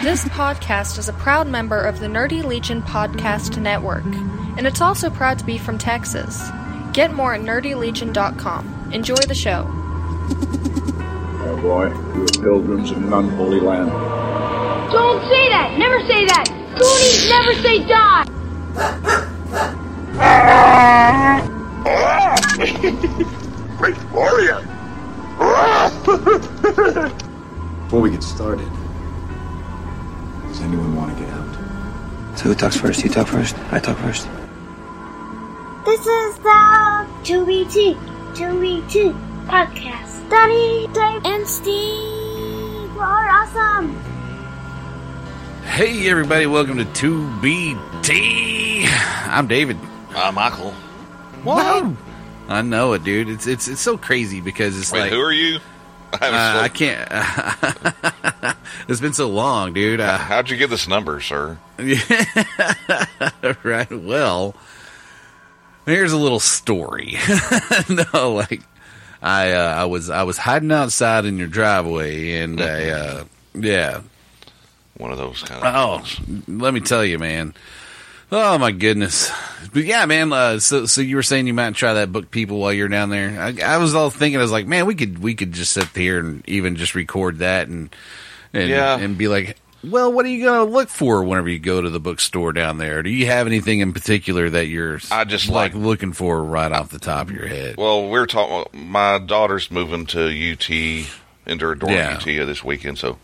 This podcast is a proud member of the Nerdy Legion Podcast Network, and it's also proud to be from Texas. Get more at nerdylegion.com. Enjoy the show. Oh boy, you are pilgrims in an unholy land. Don't say that! Never say that! Goonies never say die! Great warrior! Before we get started, does anyone want to get out? So who talks first? You talk first? I talk first. This is the 2BT, 2BT podcast. Daddy, Dave, and Steve are awesome. Hey everybody, welcome to 2BT. I'm David. Uh, Michael. What? I know it, dude. It's it's it's so crazy because it's Wait, like who are you? I uh, I can't. it's been so long, dude. Uh, How'd you get this number, sir? right. Well, here's a little story. no, like I uh, I was I was hiding outside in your driveway, and I uh, yeah. One of those kind of. Oh, let me tell you, man. Oh my goodness. But yeah, man. Uh, so, so you were saying you might try that book people while you're down there. I, I was all thinking, I was like, man, we could, we could just sit here and even just record that and, and, Yeah. and be like, well, what are you going to look for whenever you go to the bookstore down there? Do you have anything in particular that you're I just like, like- looking for right off the top of your head? Well, we are talking. My daughter's moving to UT into her dorm Yeah. at UT this weekend, so.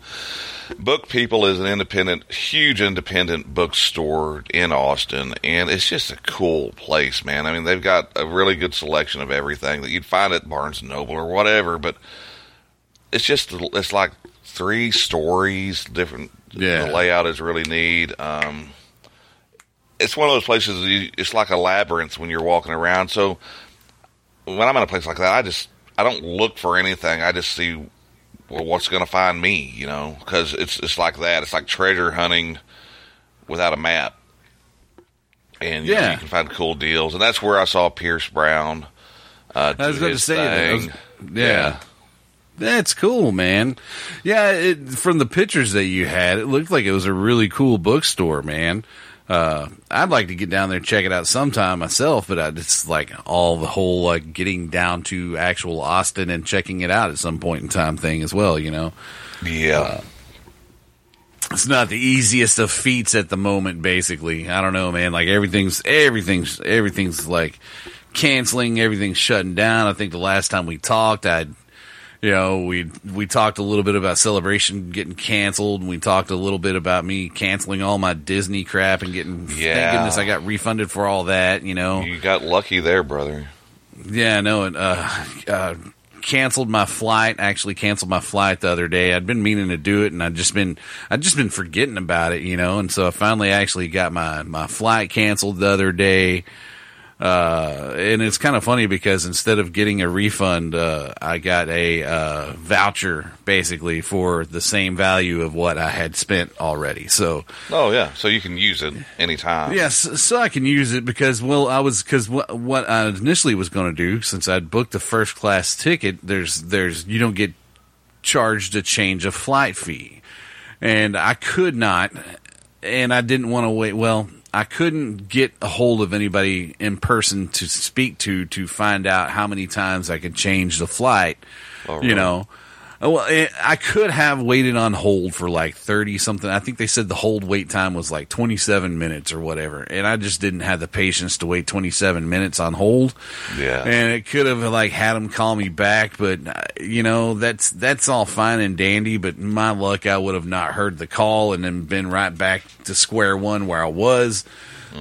Book People is an independent, huge independent bookstore in Austin, and it's just a cool place, man. I mean, they've got a really good selection of everything that you'd find at Barnes Noble or whatever, but it's just it's like three stories, different. Yeah. The layout is really neat. Um, it's one of those places. You, it's like a labyrinth when you're walking around. So when I'm in a place like that, I just I don't look for anything. I just see well, what's going to find me, you know, because it's it's like that. It's like treasure hunting without a map, and know, Yeah. you can find cool deals. And that's where I saw Pierce Brown. Uh, I was going to say that. Was- thing. yeah. That's cool, man. Yeah, it, from the pictures that you had, it looked like it was a really cool bookstore, man. Uh, I'd like to get down there and check it out sometime myself, but I just like all the whole like getting down to actual Austin and checking it out at some point in time thing as well. You know, yeah. it's not the easiest of feats at the moment. Basically, I don't know, man. Like everything's everything's everything's like canceling, everything's shutting down. I think the last time we talked, I, you know, we we talked a little bit about celebration getting canceled, and we talked a little bit about me canceling all my Disney crap and getting. yeah. Thank goodness I got refunded for all that. You know, you got lucky there, brother. yeah, no, and uh, uh, canceled my flight. Actually, canceled my flight the other day. I'd been meaning to do it, and I'd just been I'd just been forgetting about it, you know. And so I finally actually got my my flight canceled the other day. Uh, and it's kind of funny because instead of getting a refund, uh, I got a uh, voucher basically for the same value of what I had spent already. So Oh yeah, so you can use it anytime. Yes, so I can use it because well, I was because what what I initially was going to do since I'd booked a first class ticket. There's there's you don't get charged a change of flight fee, and I could not, and I didn't want to wait. Well, I couldn't get a hold of anybody in person to speak to to find out how many times I could change the flight. Oh, You know. Oh, Well, it, I could have waited on hold for like 30 something. I think they said the hold wait time was like 27 minutes or whatever. And I just didn't have the patience to wait 27 minutes on hold. Yeah. And it could have like had them call me back, but uh, you know, that's, that's all fine and dandy. But my luck, I would have not heard the call and then been right back to square one where I was.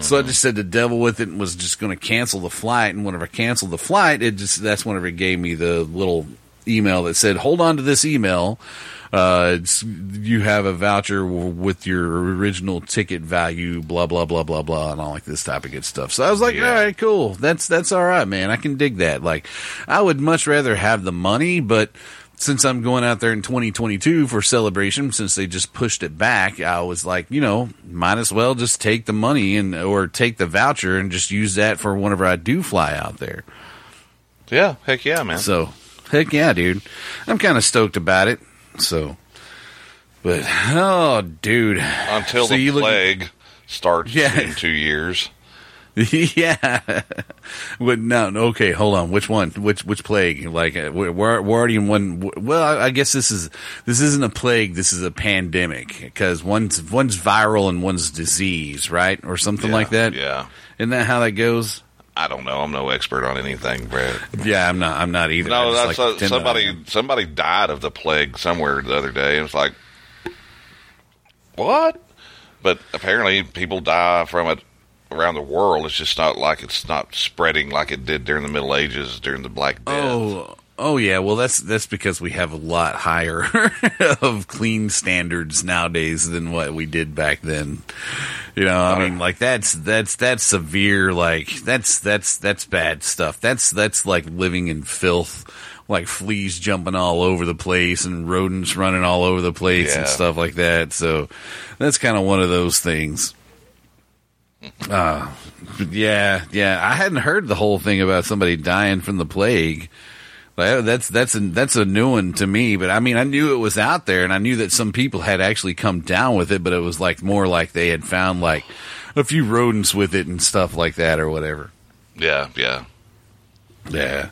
So I mm-hmm. just said the devil with it and was just going to cancel the flight. And whenever I canceled the flight, it just, that's whenever it gave me the little email that said, hold on to this email. Uh, it's, you have a voucher w- with your original ticket value, blah, blah, blah, blah, blah, and all like this type of good stuff. So I was like, Yeah. all right, cool. That's, that's all right, man. I can dig that. Like, I would much rather have the money, but since I'm going out there in 2022 for celebration, since they just pushed it back, I was like, you know, might as well just take the money and, or take the voucher and just use that for whenever I do fly out there. Yeah, heck yeah, man. So, heck yeah, dude. I'm kind of stoked about it. So, But oh, dude, Until So the you look- plague starts Yeah. in two years. yeah. But no, okay, hold on. Which one? Which which plague? Like uh, we're we're we're already in one. Well, I I guess this is this isn't a plague. This is a pandemic because one's one's viral and one's disease, right, or something Yeah, like that. Yeah. Isn't that how that goes? I don't know. I'm no expert on anything, Brad. Yeah, I'm not. I'm not either. No, that's like to pretend that I somebody. Somebody died of the plague somewhere the other day. It was like, what? But apparently, people die from it around the world. It's just not like it's not spreading like it did during the Middle Ages, during the Black Death. Oh, oh yeah. Well, that's that's because we have a lot higher of clean standards nowadays than what we did back then. You know, I mean, like that's that's that's severe. Like that's that's that's bad stuff. That's that's like living in filth. Like fleas jumping all over the place and rodents running all over the place and stuff like that. So that's kind of one of those things. Uh, yeah, yeah. I hadn't heard the whole thing about somebody dying from the plague. That's that's a, that's a new one to me. But I mean, I knew it was out there, and I knew that some people had actually come down with it. But it was like more like they had found like a few rodents with it and stuff like that, or whatever. Yeah, yeah. Yeah.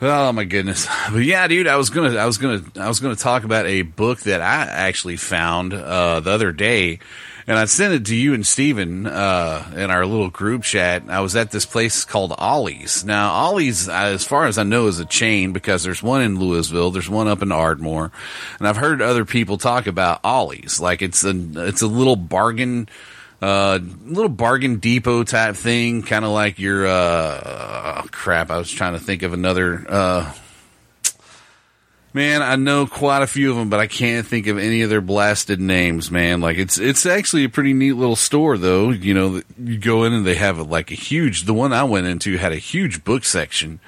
Oh my goodness. But yeah, dude, I was gonna, I was gonna, I was gonna talk about a book that I actually found uh, the other day, and I sent it to you and Steven, uh, in our little group chat. I was at this place called Ollie's. Now, Ollie's, as far as I know, is a chain because there's one in Louisville, there's one up in Ardmore, and I've heard other people talk about Ollie's. Like it's a, it's a little bargain uh, little bargain depot type thing, kind of like your uh, crap. I was trying to think of another. Uh, man, I know quite a few of them, but I can't think of any of their blasted names. Man, like it's it's actually a pretty neat little store, though. You know, you go in and they have like a huge. The one I went into had a huge book section.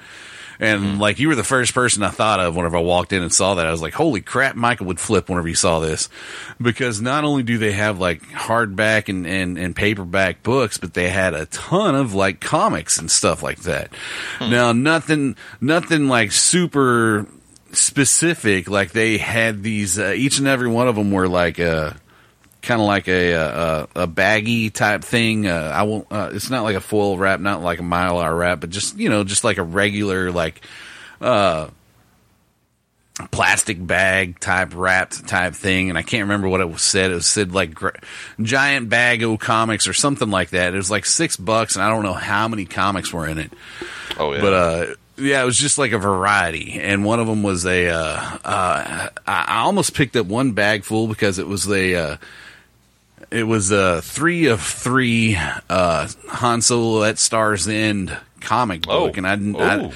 And mm-hmm. like you were the first person I thought of whenever I walked in and saw that. I was like, holy crap, Michael would flip whenever he saw this. Because not only do they have like hardback and, and, and paperback books, but they had a ton of like comics and stuff like that. Hmm. Now nothing, nothing like super specific. Like they had these, uh, each and every one of them were like, uh, kind of like a, a a baggy type thing. Uh, I won't. Uh, it's not like a foil wrap, not like a mylar wrap, but just you know, just like a regular like uh plastic bag type wrapped type thing. And I can't remember what it was said. It was said like gr- giant bag o comics or something like that. It was like six bucks, and I don't know how many comics were in it. Oh yeah. But uh, yeah, it was just like a variety, and one of them was a. Uh, uh, I almost picked up one bag full because it was a. Uh, it was a three of three uh, Han Solo at Stars End comic book, Oh. and I. I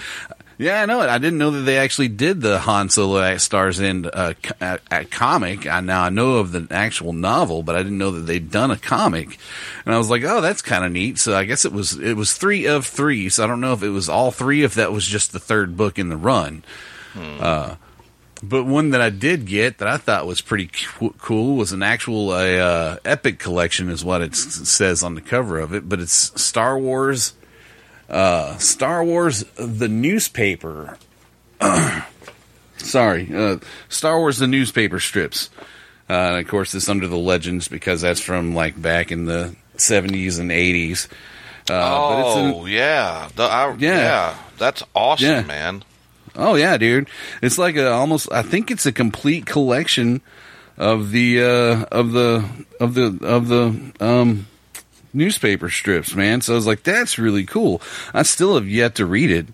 yeah, I know it. I didn't know that they actually did the Han Solo at Stars End uh, at, at comic. I now I know of the actual novel, but I didn't know that they'd done a comic. And I was like, oh, that's kind of neat. So I guess it was it was three of three. So I don't know if it was all three, if that was just the third book in the run. Uh, but one that I did get that I thought was pretty co- cool was an actual a uh, epic collection, is what it s- says on the cover of it. But it's Star Wars, uh, Star Wars the newspaper. Sorry, uh, Star Wars the newspaper strips. Uh, and of course, it's under the legends because that's from like back in the seventies and eighties. Uh, but it's an- oh yeah. The, I, Yeah. yeah, That's awesome, Yeah. man. Oh yeah, dude. It's like a almost I think it's a complete collection of the uh of the of the of the um newspaper strips, man. So I was like that's really cool. I still have yet to read it.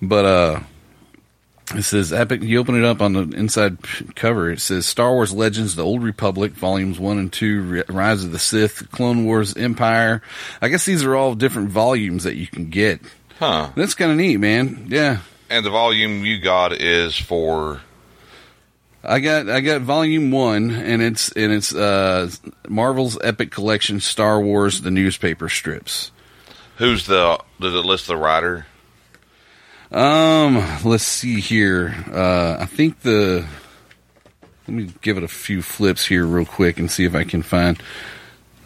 But uh it says epic you open it up on the inside cover it says Star Wars Legends the Old Republic volumes 1 and 2 Rise of the Sith Clone Wars Empire. I guess these are all different volumes that you can get. Huh. That's kind of neat, man. Yeah. And the volume you got is for I got I got volume one, and it's and it's uh, Marvel's Epic Collection, Star Wars, the newspaper strips. who's the does it list the writer? Um, let's see here. Uh, I think the let me give it a few flips here real quick and see if I can find.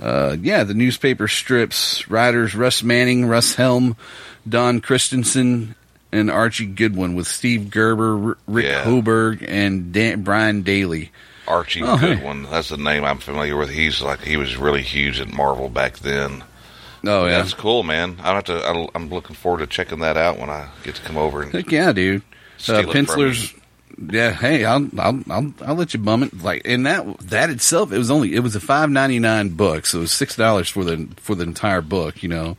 Uh, yeah, the newspaper strips writers Russ Manning, Russ Helm, Don Christensen, and Archie Goodwin with Steve Gerber, R- Rick Yeah. Hoberg, and Dan- Brian Daley. Archie Oh, hey. Goodwin. That's the name I'm familiar with. He's like he was really huge at Marvel back then. Oh yeah, That's cool, man. I have to. I'll, I'm looking forward to checking that out when I get to come over and heck yeah, dude. Uh, Pencilers. Yeah, hey, I'll, I'll I'll I'll let you bum it. Like, and that that itself, it was only it was a five ninety nine book, so it was six dollars for the for the entire book, you know,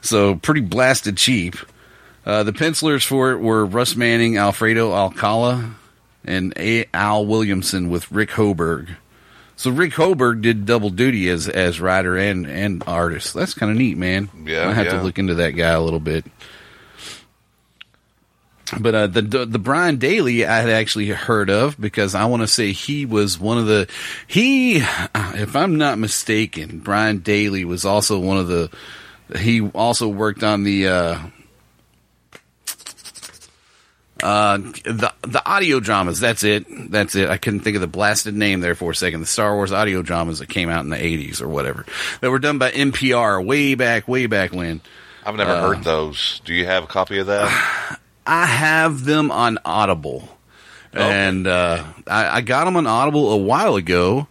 so pretty blasted cheap. Uh, the pencilers for it were Russ Manning, Alfredo Alcala, and A. Al Williamson with Rick Hoberg. So Rick Hoberg did double duty as as writer and and artist. That's kind of neat, man. Yeah, I have yeah. to look into that guy a little bit. But uh, the the Brian Daley I had actually heard of because I want to say he was one of the he, if I'm not mistaken, Brian Daley was also one of the he also worked on the uh, uh, the the audio dramas. That's it. That's it. I couldn't think of the blasted name there for a second. The Star Wars audio dramas that came out in the '80s or whatever that were done by NPR way back, way back when. I've never Uh, heard those. Do you have a copy of that? I have them on Audible, and uh, I, I got them on Audible a while ago.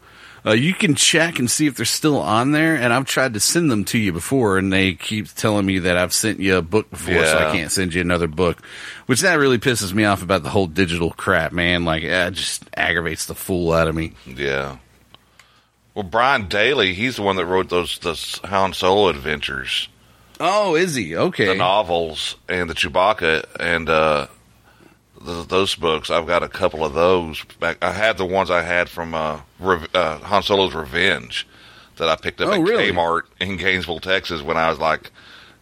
Uh, you can check and see if they're still on there, and I've tried to send them to you before, and they keep telling me that I've sent you a book before, so I can't send you another book. Which that really pisses me off about the whole digital crap, man. Like, eh, it just aggravates the fool out of me. yeah. Well, Brian Daley, he's the one that wrote those those Han Solo adventures, Oh, is he okay? the novels, and the Chewbacca, and uh, th- those books. I've got a couple of those. Back, I had the ones I had from uh, Rev- uh, Han Solo's Revenge that I picked up Oh, at really? Kmart in Gainesville, Texas, when I was like.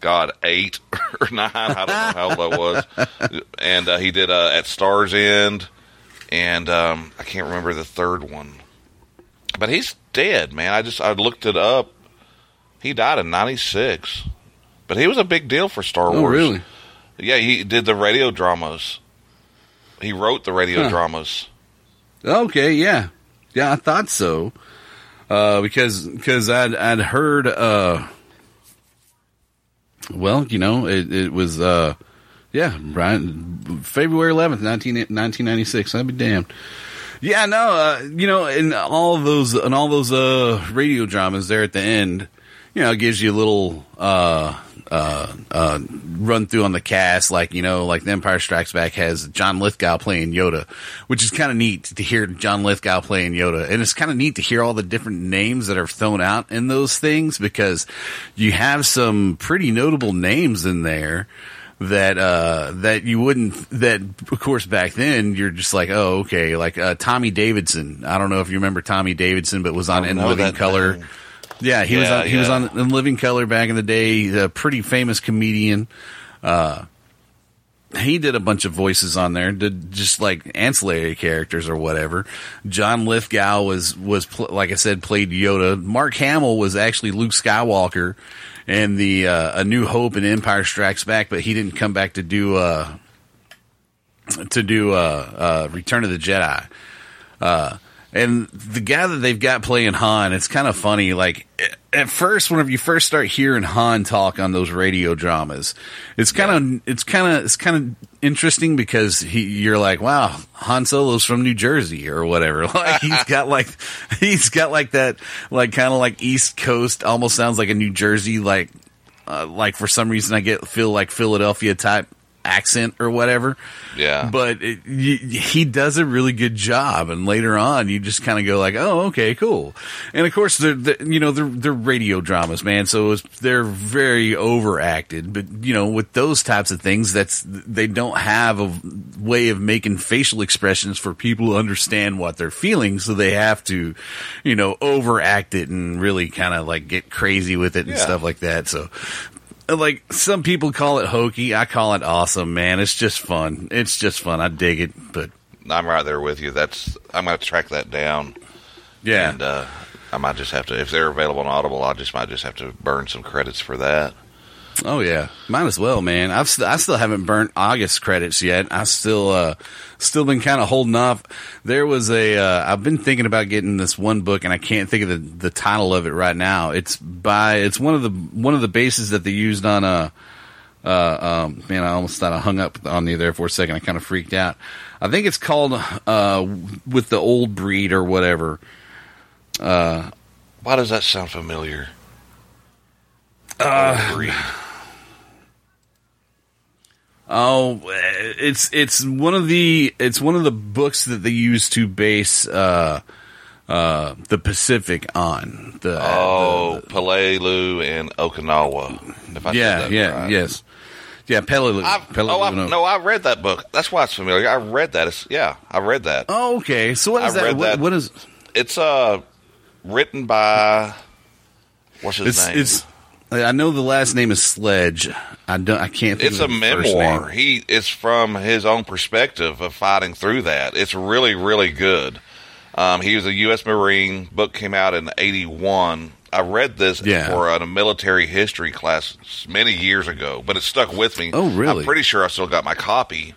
God, eight or nine. I don't know how old I was. And uh, he did uh, at Stars End, and um, I can't remember the third one. But he's dead, man. I just I looked it up. He died in '96, but he was a big deal for Star Oh, Wars. really? Yeah, he did the radio dramas. He wrote the radio Huh. dramas. Okay, yeah, yeah, I thought so. Uh, because because I'd I'd heard. Uh, well, you know, it it was. Uh, yeah, Brian, February eleventh, 19, 1996. I'd be damned. Yeah, no, uh, you know, in all those and all those uh radio dramas there at the end, you know, it gives you a little uh uh uh run through on the cast, like you know, like The Empire Strikes Back has John Lithgow playing Yoda, which is kind of neat to hear John Lithgow playing Yoda, and it's kind of neat to hear all the different names that are thrown out in those things because you have some pretty notable names in there that uh that you wouldn't that of course back then you're just like oh okay like uh Tommy Davidson. I don't know if you remember Tommy Davidson but was on In Living Color. name. Yeah he was Yeah, on he was on In Living Color back in the day a pretty famous comedian uh he did a bunch of voices on there, did just like ancillary characters or whatever. John Lithgow was was pl- like I said played Yoda. Mark Hamill was actually Luke Skywalker and the uh, A New Hope and Empire Strikes Back, but he didn't come back to do uh to do uh, uh Return of the Jedi. And the guy that they've got playing Han, it's kind of funny. Like at first, whenever you first start hearing Han talk on those radio dramas, it's kind of it's kind of it's kind of interesting because he you're like, wow, Han Solo's from New Jersey or whatever. Like he's got like he's got like that like kind of like East Coast, almost sounds like a New Jersey like uh, like for some reason I get feel like Philadelphia type accent or whatever. Yeah. But it, y he does a really good job, and later on, you just kind of go like, "Oh, okay, cool." And of course, they're, they you know they're they're radio dramas, man. So it's, they're very overacted. But you know, with those types of things, that's they don't have a way of making facial expressions for people to understand what they're feeling, so they have to, you know, overact it and really kind of like get crazy with it and Yeah. stuff like that. So like some people call it hokey. I call it awesome, man. It's just fun. It's just fun. I dig it. But I'm right there with you. That's I'm gonna track that down, yeah, and uh, I might just have to if they're available on Audible. I just might just have to burn some credits for that. Oh yeah, might as well, man. I've st- I still haven't burnt August credits yet. I still uh still been kind of holding off. There was a uh, I've been thinking about getting this one book, and I can't think of the the title of it right now. It's by it's one of the one of the bases that they used on uh Uh, um, man, I almost thought I hung up on you there for a second. I kind of freaked out. I think it's called uh, with the old breed or whatever. Why does that sound familiar? Uh, breed. Oh, it's it's one of the it's one of the books that they use to base uh, uh, the Pacific on. The oh, Peleliu and Okinawa. If I yeah, yeah, right. yes, yeah. Pele, I've, Pele, oh, I've, no, I read that book. That's why it's familiar. I read that. It's, yeah, I read that. Oh, okay. So what is I that? What, that. what is It's uh written by what's his it's name? it's? I know the last name is Sledge. I don't. I can't. Think It's of a memoir. He it's from his own perspective of fighting through that. It's really really good. Um, he was a U.S. Marine. Book came out in '81. I read this Yeah. for a military history class many years ago, but it stuck with me. Oh, really? I'm pretty sure I still got my copy.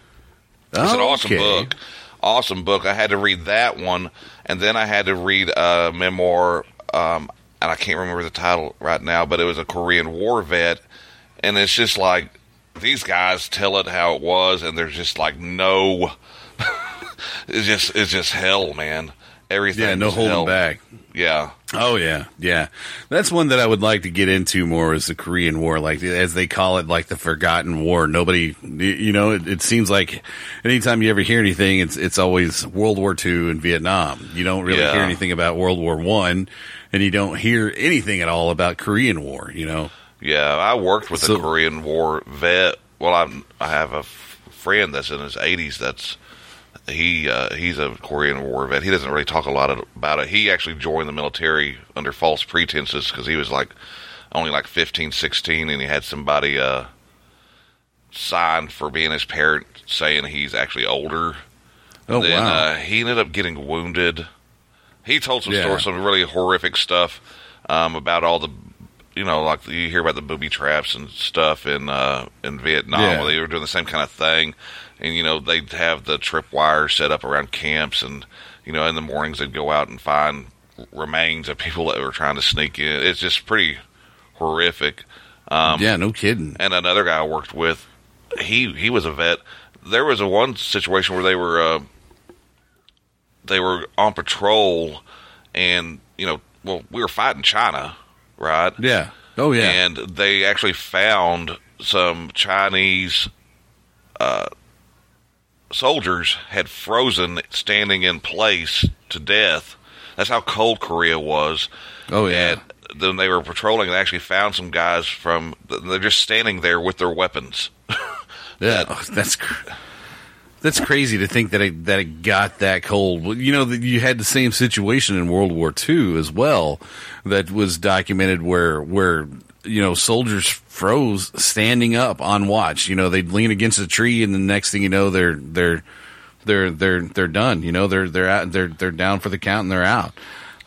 It's an awesome book. Awesome book. I had to read that one, and then I had to read a memoir, um, and I can't remember the title right now, but it was a Korean War vet, and it's just like these guys tell it how it was, and there's just like no, it's just it's just hell, man. Everything, Yeah, no holding hell. back. Yeah, Oh yeah, yeah. That's one that I would like to get into more is the Korean War, like as they call it, like the forgotten war. Nobody, you know, it, it seems like anytime you ever hear anything, it's it's always World War II and Vietnam. You don't really Yeah. hear anything about World War One, and you don't hear anything at all about Korean War. You know, yeah. I worked with So- a Korean War vet. Well, I I have a f- friend that's in his 80s. That's he uh, he's a Korean War vet. He doesn't really talk a lot about it. He actually joined the military under false pretenses because he was like only like 15, 16, and he had somebody uh, signed for being his parent, saying he's actually older. oh then wow, uh, he ended up getting wounded. He told some Yeah. stories, some really horrific stuff um, about all the, you know, like you hear about the booby traps and stuff in uh, in Vietnam. Yeah. Where they were doing the same kind of thing, and you know they'd have the tripwires set up around camps, and you know in the mornings they'd go out and find remains of people that were trying to sneak in. It's just pretty horrific. Um, yeah, no kidding. and another guy I worked with, he he was a vet. There was a one situation where they were uh, they were on patrol, and you know, well, we were fighting China, right? Yeah, oh yeah, And they actually found some Chinese uh, soldiers had frozen, standing in place to death. That's how cold Korea was. oh yeah. And then they were patrolling and actually found some guys from. They're just standing there with their weapons. Yeah, oh, that's cr- that's crazy to think that it, that it got that cold. Well, You know, that you had the same situation in World War II as well. That was documented where where you know soldiers froze standing up on watch. You know, they'd lean against a tree, and the next thing you know, they're they're they're they're they're done. You know, they're they're out, they're they're down for the count and they're out.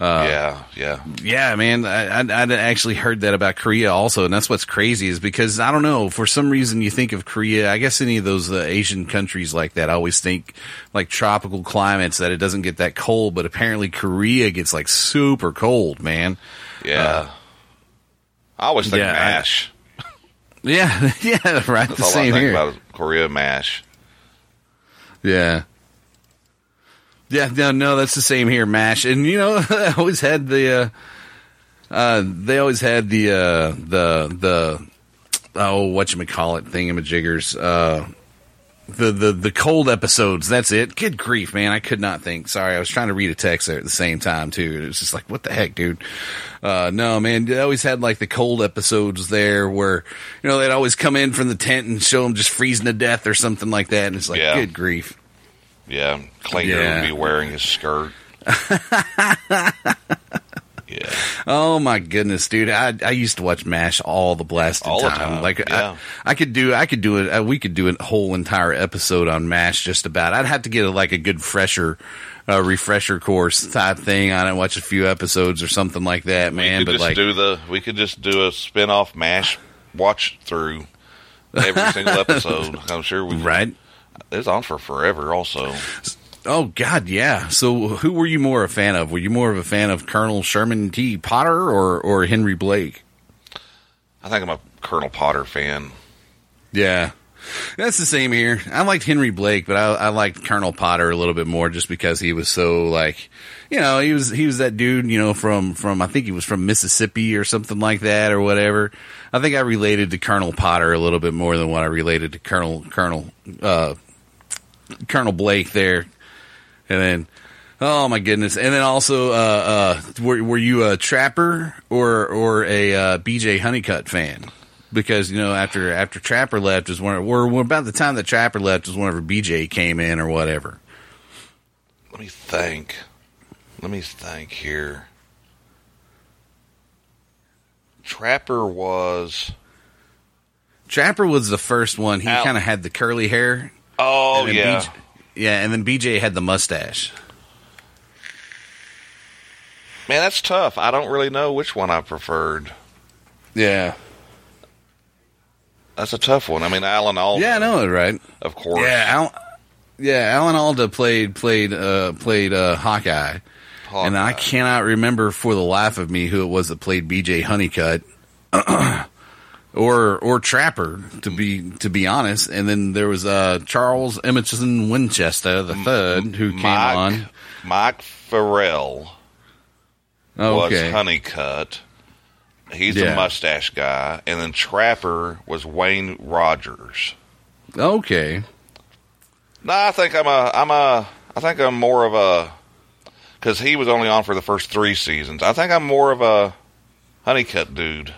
yeah, yeah. Yeah, man, I, I, I'd actually heard that about Korea also, and that's what's crazy is because I don't know for some reason you think of Korea. I guess any of those uh, Asian countries like that, I always think like tropical climates that it doesn't get that cold, but apparently Korea gets like super cold, man. Yeah. I always think yeah, I- mash. Yeah, yeah, right. That's the all same I think here. about is Korea mash. Yeah. Yeah, no, no, that's the same here, Mash. And you know, I always had the uh uh they always had the uh the the oh what you call it thingamajiggers uh the, the the cold episodes that's it good grief man i could not think sorry i was trying to read a text there at the same time too it was just like what the heck dude uh no man they always had like the cold episodes there where you know they'd always come in from the tent and show them just freezing to death or something like that and it's like Yeah. good grief Yeah. Klinger Yeah. would be wearing his skirt. yeah. Oh my goodness, dude! I I used to watch Mash all the blasted All the time. time, Like yeah. I, I could do, I could do it. Uh, we could do a whole entire episode on Mash. Just about. I'd have to get a, like a good fresher, uh, refresher course type thing on it. Watch a few episodes or something like that, We man. could But just like, do the we could just do a spin off mash watch through every single episode. I'm sure we could, right? It's on for forever also. Oh God, yeah. So, who were you more a fan of? Were you more of a fan of Colonel Sherman T. Potter or or Henry Blake? I think I'm a Colonel Potter fan. Yeah. That's the same here. I liked Henry Blake, but I, I liked Colonel Potter a little bit more just because he was so like, you know, he was he was that dude, you know, from from I think he was from Mississippi or something like that or whatever. I think I related to Colonel Potter a little bit more than what I related to Colonel Colonel uh, Colonel Blake there. And then, oh my goodness! And then also, uh, uh, were were you a Trapper or or a uh, BJ Honeycutt fan? Because you know, after after Trapper left is when we're about the time that Trapper left is whenever BJ came in or whatever. Let me think. Let me think here. Trapper was. Trapper was the first one. He kind of had the curly hair. Oh yeah. BJ yeah, and then BJ had the mustache. Man, that's tough. I don't really know which one I preferred. Yeah. That's a tough one. I mean, Alan Alda, Yeah, I know it, right? of course. Yeah, Al- yeah. Alan Alda played played uh, played uh, Hawkeye, and I cannot remember for the life of me who it was that played B.J. Honeycutt, or or Trapper to be to be honest. And then there was uh, Charles Emerson Winchester the third who came Mike, on. Mike Farrell was Okay, Honeycutt. He's Yeah. the mustache guy, and then Trapper was Wayne Rogers. okay, No, I think I'm a, I'm a, I think I'm more of a, because he was only on for the first three seasons. I think I'm more of a Honeycutt dude.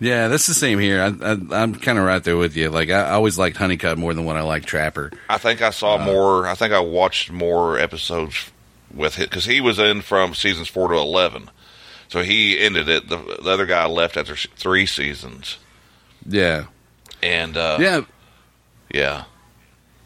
Yeah. That's the same here. I, I, I'm kind of right there with you. Like I, I always liked Honeycutt more than what I liked Trapper. I think I saw Uh, more. I think I watched more episodes with it because he was in from seasons four to eleven. So he ended it. The, the other guy left after three seasons, Yeah, and uh, yeah. yeah.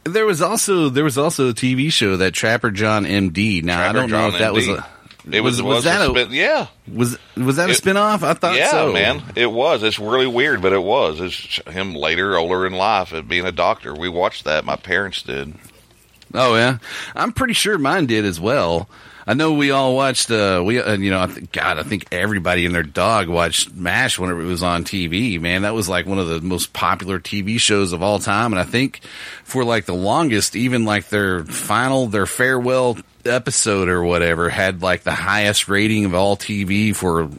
There was also there was also a TV show that Trapper John M.D. Now Trapper I don't know if that was a It was was, that a a, spin- yeah was was that a It- spinoff? I thought yeah so. man it was it's really weird but it was it's him later older in life at being a doctor we watched that my parents did Oh yeah, I'm pretty sure mine did as well. I know we all watched. Uh, we uh, you know, I think God, I think everybody and their dog watched Mash whenever it was on TV. Man, that was like one of the most popular TV shows of all time. And I think for like the longest, even like their final, their farewell episode or whatever had like the highest rating of all TV for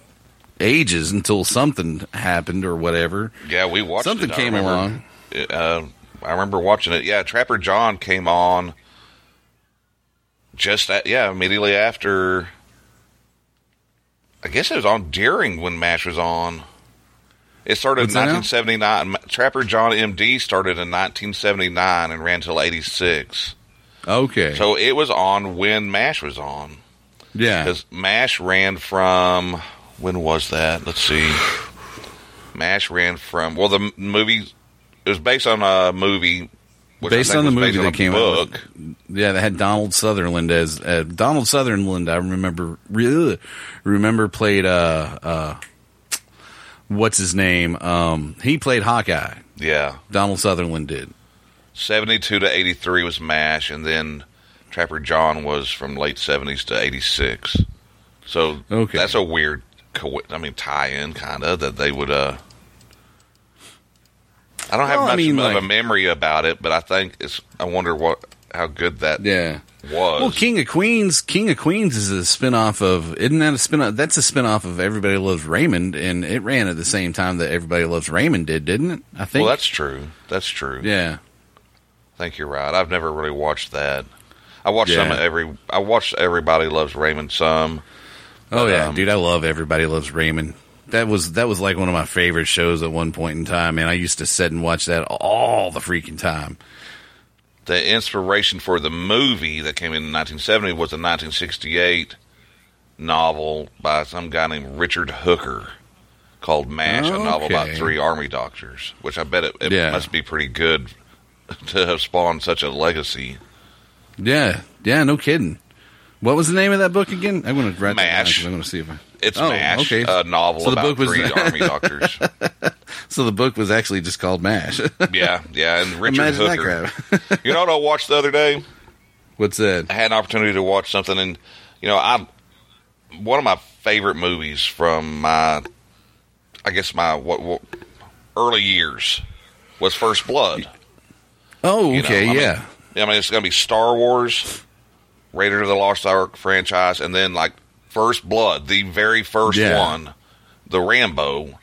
ages until something happened or whatever. yeah we watched Something it. I came remember- along. uh, I remember watching it yeah Trapper John came on just at, yeah immediately after I guess it was on during when MASH was on it started What's in 1979 Trapper John MD started in 1979 and ran till 86 Okay. so it was on when MASH was on yeah. because MASH ran from when was that? Let's see. MASH ran from well, the movie it was based on a movie. Which based on the movie that came book. out. with- Yeah, that had Donald Sutherland as uh, Donald Sutherland. I remember really remember played uh uh what's his name? Um, he played Hawkeye. Yeah, Donald Sutherland did. Seventy-two to eighty-three was MASH, and then Trapper John was from late seventies to eighty-six. So Okay. that's a weird, co- I mean, tie-in kind of that they would. uh I don't have Well, I much mean, of like- a memory about it, but I think it's. I wonder what how good that Yeah. was. Well, King of Queens, King of Queens is a spinoff of, isn't that a spinoff? That's a spinoff of Everybody Loves Raymond, and it ran at the same time that Everybody Loves Raymond did, didn't it? I think. well, that's true. That's true. yeah. I think you're right. I've never really watched that. I watched some of every. I watched Everybody Loves Raymond some. Oh yeah, Um, dude, I love Everybody Loves Raymond. That was that was like one of my favorite shows at one point in time, and I used to sit and watch that all the freaking time. The inspiration for the movie that came in 1970 was a 1968 novel by some guy named Richard Hooker called MASH, a novel about three army doctors, which I bet it, it Yeah. must be pretty good to have spawned such a legacy. Yeah, yeah, no kidding. What was the name of that book again? I'm going to write down I'm going to see if I. It's Oh, MASH, okay. a novel So the about book was- three army doctors. So the book was actually just called Mash. Yeah, yeah, and Richard Imagine Hooker. you know what I watched the other day? What's that? I had an opportunity to watch something, and you know, I one of my favorite movies from my, I guess my what, what early years was First Blood. Oh, You know, okay, I mean- yeah. I mean, it's going to be Star Wars, Raiders of the Lost Ark franchise, and then like First Blood, the very first Yeah. one, the Rambo,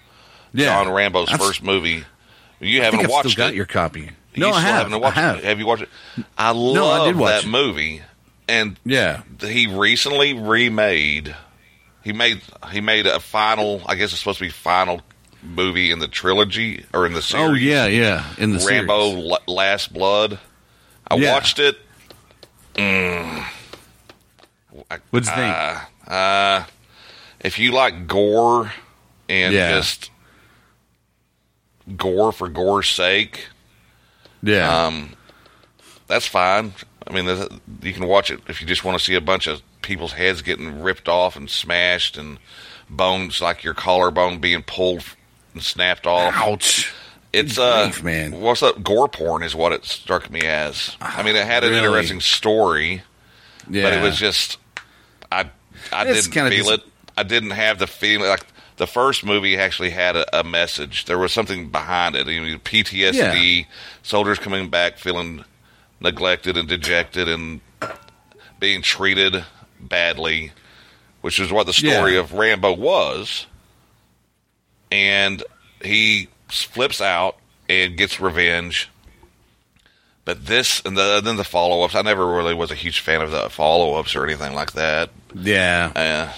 yeah. John Rambo's I've- first movie. You I haven't watched still got it. your copy. You No, I have. I have. it. Have you watched it? I love No, I did watch that it. movie, and Yeah. he recently remade. He made he made a final. I guess it's supposed to be final movie in the trilogy or in the series. Oh, yeah, yeah. In the Rambo series. La- Last Blood. I Yeah. watched it. Mm. I- What'd you think? Uh, uh, if you like gore and Yeah. just gore for gore's sake, Yeah. um, that's fine. I mean, you can watch it if you just want to see a bunch of people's heads getting ripped off and smashed and bones like your collarbone being pulled and snapped off. Ouch. It's uh, grief, man. What's up? Gore porn is what it struck me as. I mean, it had an Really? interesting story, Yeah. but it was just I I It's didn't feel it. I didn't have the feeling like the first movie actually had a, a message. There was something behind it. You know, PTSD, soldiers coming back feeling neglected and dejected and being treated badly, which is what the story Yeah. of Rambo was. And he flips out and gets revenge. But this and the, then the follow ups. I never really was a huge fan of the follow ups or anything like that. Yeah. Uh,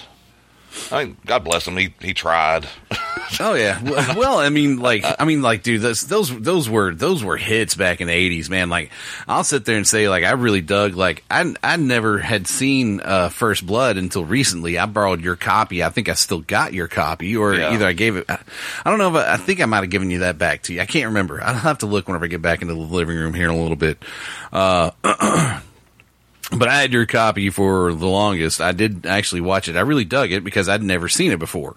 I mean, God bless him. He he tried. Oh yeah. Well, I mean, like, I mean, like, dude, those those those were those were hits back in the eighties, man. Like, I'll sit there and say, like, I really dug. Like, I I never had seen uh, First Blood until recently. I borrowed your copy. I think I still got your copy, or Yeah. either I gave it. I don't know if I, I think I might have given you that back to you. I can't remember. I'll have to look whenever I get back into the living room here in a little bit. Uh, but I had your copy for the longest. I did actually watch it. I really dug it because I'd never seen it before.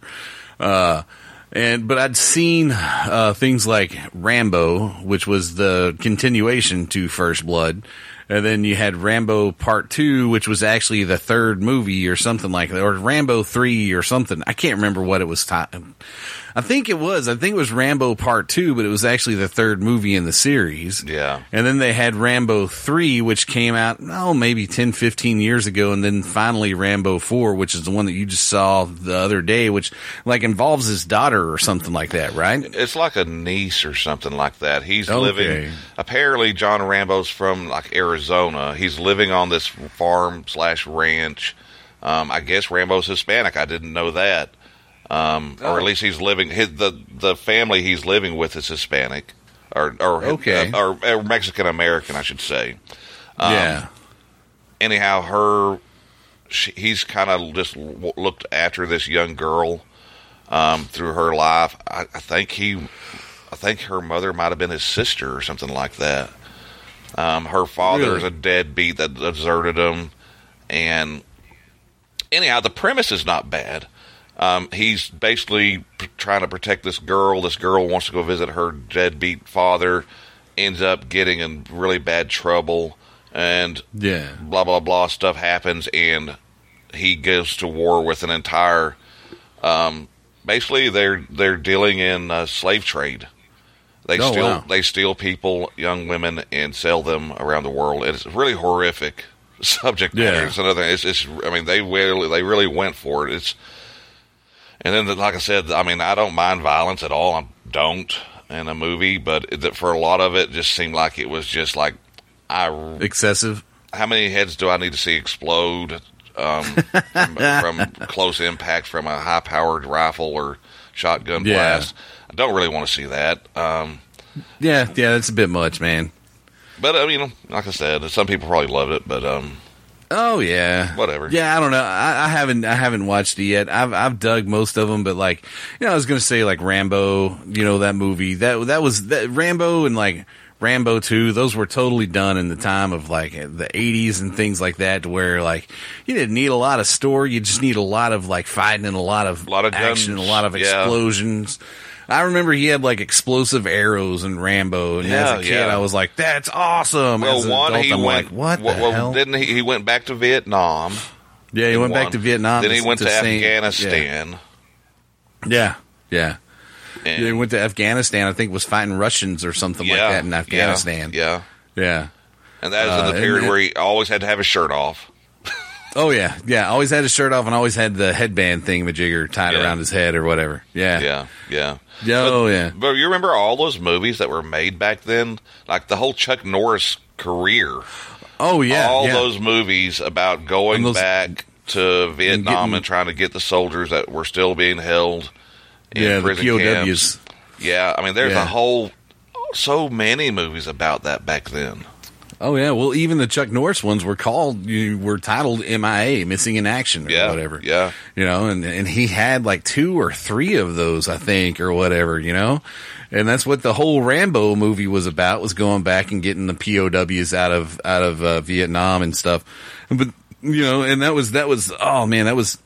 Uh, and but I'd seen uh, things like Rambo, which was the continuation to First Blood, and then you had Rambo Part Two, which was actually the third movie or something like that, or Rambo Three or something. I can't remember what it was. Ti- I think it was. I think it was Rambo Part Two, but it was actually the third movie in the series. Yeah. And then they had Rambo 3, which came out, oh, maybe 10, 15 years ago. And then finally Rambo 4, which is the one that you just saw the other day, which like involves his daughter or something like that, right? It's like a niece or something like that. He's Okay. living. Apparently, John Rambo's from like Arizona. He's living on this farm slash ranch. Um, I guess Rambo's Hispanic. I didn't know that. Um, Oh. Or at least he's living. His, the the family he's living with is Hispanic, or or Okay. or, or Mexican American, I should say. Um, yeah. anyhow, her she, he's kind of just w- looked after this young girl um, through her life. I, I think he, I think her mother might have been his sister or something like that. Um, her father is a deadbeat that deserted him, and anyhow, the premise is not bad. Um, he's basically trying to protect this girl. This girl wants to go visit her deadbeat father, ends up getting in really bad trouble, and Yeah. blah blah blah stuff happens, and he goes to war with an entire. Um, basically, they're they're dealing in uh, slave trade. They Oh, steal wow. they steal people, young women, and sell them around the world. It's a really horrific subject matter. Yeah. It's another. It's, it's. I mean, they really they really went for it. It's. And then, like I said, I mean, I don't mind violence at all. I don't in a movie, but for a lot of it, it just seemed like it was just like I Excessive. how many heads do I need to see explode um, from, from close impact from a high powered rifle or shotgun Yeah. blast? I don't really want to see that. Um, Yeah. Yeah. That's a bit much, man. but I mean, like I said, some people probably loved it, but um, Oh yeah, Whatever. Yeah, I don't know. I, I haven't I haven't watched it yet. I've I've dug most of them, but like you know, I was gonna say like Rambo. You know that movie that that was that Rambo and like Rambo two. Those were totally done in the time of like the eighties and things like that, where like you didn't need a lot of story. You just need a lot of like fighting and a lot of a Lot of action, guns, a lot of yeah. I remember he had like explosive arrows and Rambo, and Yeah, as a kid, yeah. I was like, "That's awesome." well, one adult, he I'm went. like, "What the well, hell?" Didn't he? He went back to Vietnam. Yeah, he went back to Vietnam. Then he went to, Saint- Afghanistan. Yeah, yeah. And- they went to Afghanistan. I think was fighting Russians or something like that in Afghanistan. Yeah, yeah. and that was in Uh, the and period where he always had to have his shirt off. Oh yeah, yeah. Always had his shirt off and always had the headband thing majigger tied Yeah. around his head or whatever. Yeah. Yeah, yeah. Yeah, But- oh yeah. But you remember all those movies that were made back then? Like the whole Chuck Norris career. Oh yeah. all yeah. those movies about going those- back to Vietnam and, getting- trying to get the soldiers that were still being held in yeah, the prison POWs. camps. Yeah, I mean, there's Yeah. a whole so many movies about that back then. Oh yeah. Well, even the Chuck Norris ones were called, you were titled MIA, missing in action or Yeah, whatever. yeah. You know, and and he had like two or three of those, I think, or whatever. You know, and that's what the whole Rambo movie was about was going back and getting the POWs out of out of uh, Vietnam and stuff. But you know, and that was that was oh man, that was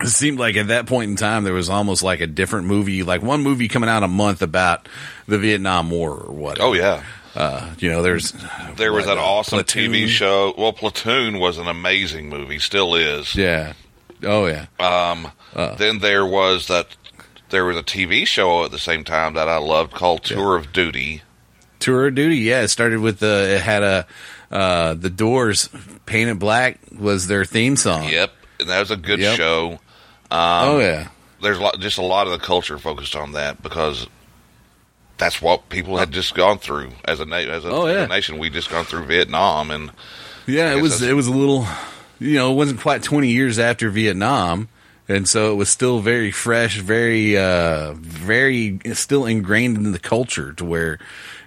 it seemed like at that point in time there was almost like a different movie, like one movie coming out a month about the Vietnam War or whatever. Oh yeah, Uh, you know, there's there was that uh, awesome Platoon? TV show. Well, Platoon was an amazing movie, still is. Yeah. Oh yeah. Um, then there was that. There was a TV show at the same time that I loved called Tour of Duty. Tour of Duty. Yeah, it started with the. It had a uh, the Doors painted black was their theme song. Yep, and that was a good Yep. show. oh yeah. there's a lot, just a lot of the culture focused on that because that's what people had just gone through as a na- as a, Oh, as a nation. We just gone through Vietnam, and Yeah, it was. It was a little. You know, it wasn't quite twenty years after Vietnam. And so it was still very fresh, very, uh, very still ingrained in the culture to where,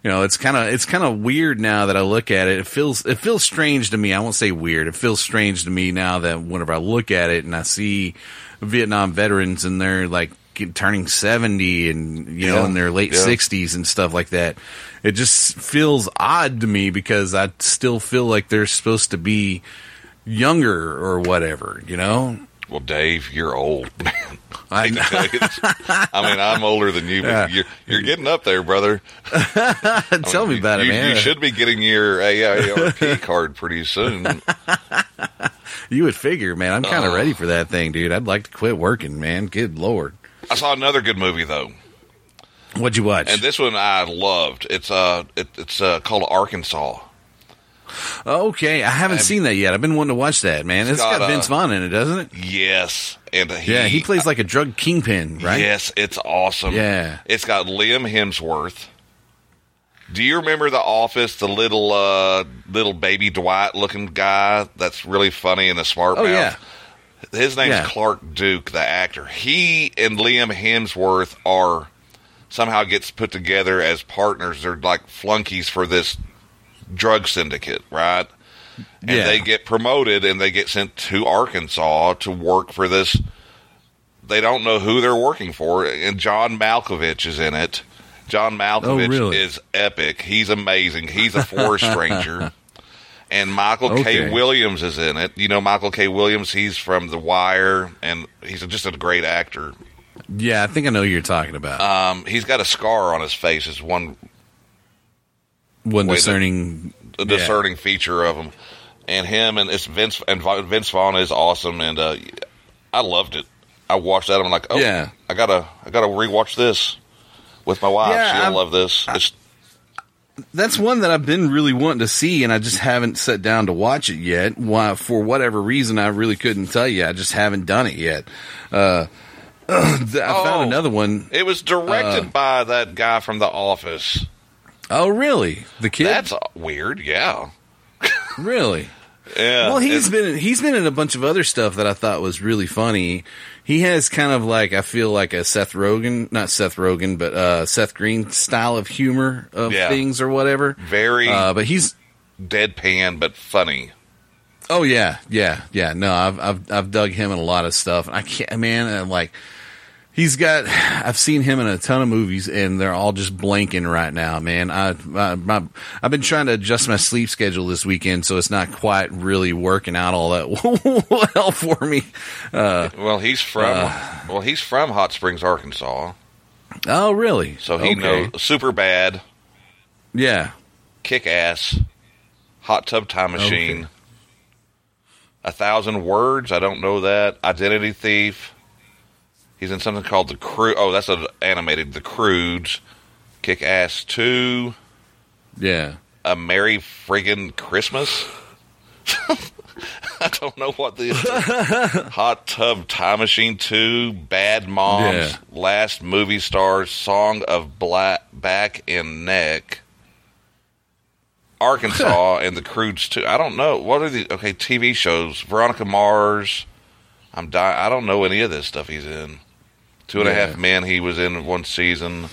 you know, it's kind of, it's kind of weird now that I look at it. It feels, it feels strange to me. I won't say weird. It feels strange to me now that whenever I look at it and I see Vietnam veterans and they're like turning 70 and, you know, Yeah, in their late yeah. 60s and stuff like that. It just feels odd to me because I still feel like they're supposed to be younger or whatever, you know? well, Dave, you're old, man. I hate to tell you this. I mean, I'm older than you, but Yeah. you're you're getting up there, brother. Tell me about you, it, man. You should be getting your AARP card pretty soon. You would figure, man. I'm kind of Oh. Uh. ready for that thing, dude. I'd like to quit working, man. Good lord. I saw another good movie though, What'd you watch? and this one I loved. It's uh, it, it's uh, called Arkansas. okay, I haven't seen that yet. I've been wanting to watch that, man. It's got, got, Vince uh, Vaughn in it, doesn't it? Yes, and he, Yeah, he plays like a drug kingpin, right? Yes, it's awesome. Yeah. It's got Liam Hemsworth. Do you remember The Office, the little uh, little baby Dwight looking guy that's really funny and a smart Oh, mouth? yeah. His name's Yeah. Clark Duke, the actor. He and Liam Hemsworth are somehow gets put together as partners. They're like flunkies for this drug syndicate, right? And Yeah. they get promoted and they get sent to Arkansas to work for this. They don't know who they're working for, and John Malkovich is in it. John oh, Malkovich Oh, really? is epic. He's amazing. He's a forest ranger. And Michael Okay. K. Williams is in it. You know Michael K. Williams. He's from The Wire, and he's just a great actor. Yeah, I think I know who you're talking about. Um, he's got a scar on his face. Is one One discerning. yeah. discerning feature of him, and him and it's Vince and Vince Vaughn is awesome, and uh, I loved it. I watched that. I'm like, oh, Yeah. I gotta, I gotta rewatch this with my wife. Yeah, She'll I'm- love this. It's, That's one that I've been really wanting to see, and I just haven't sat down to watch it yet. Why, for whatever reason, I really couldn't tell you. I just haven't done it yet. Uh, I Oh. found another one. it was directed Uh, by that guy from The Office. Oh, really? The kid? That's weird. Yeah, really. yeah. Well, he's been he's been in a bunch of other stuff that I thought was really funny. He has kind of like I feel like a Seth Rogen, not Seth Rogen, but uh, Seth Green style of humor of Yeah. things or whatever. very Uh, but he's deadpan but funny. oh yeah, yeah, yeah. No, I've I've I've dug him in a lot of stuff. I can't, man. I'm like he's got. I've seen him in a ton of movies, and they're all just blanking right now, man. I, I my, I've been trying to adjust my sleep schedule this weekend, so it's not quite really working out all that well for me. Uh, Well, he's from well, he's from Hot Springs, Arkansas, oh, really? so he Okay. knows super bad, Yeah. kick ass, hot tub time machine, Okay. a thousand words. I don't know that identity thief. He's in something called The Crew. Oh, that's an animated The Croods, Kick Ass 2. Yeah. A Merry Friggin' Christmas. I don't know what the Hot Tub Time Machine 2, Bad Moms, Yeah. Last Movie Stars, Song of Black Back and Neck, Arkansas, and the Croods 2. I don't know. What are the okay TV shows? Veronica Mars. I'm dying. I don't know any of this stuff he's in. Two and a Half. Men. He was in one season.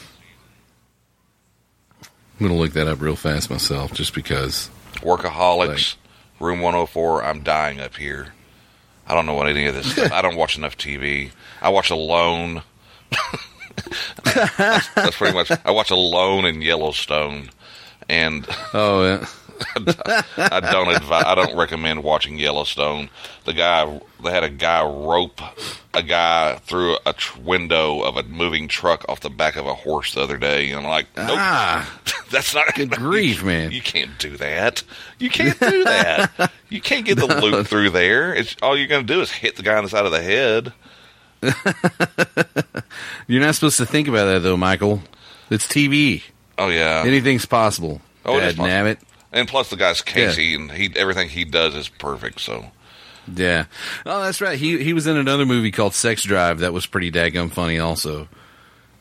I'm gonna look that up real fast myself, just because. Workaholics, Room 104. I'm dying up here. I don't know what any of this. stuff. I don't watch enough TV. I watch Alone. that's, that's pretty much. I watch Alone and Yellowstone, and Oh yeah. I don't advise. I don't recommend watching Yellowstone. The guy they had a guy rope a guy through a tr- window of a moving truck off the back of a horse the other day, and I'm like, nope, Ah, that's not a good grief, man. You can't do that. You can't do that. you can't get the loop through there. It's all you're going to do is hit the guy on the side of the head. You're not supposed to think about that though, Michael. It's TV. Oh yeah. Anything's possible. Oh, it is possible. And plus, the guy's Casey, and he everything he does is perfect. So Yeah. Oh, that's right. He he was in another movie called Sex Drive that was pretty daggum funny also.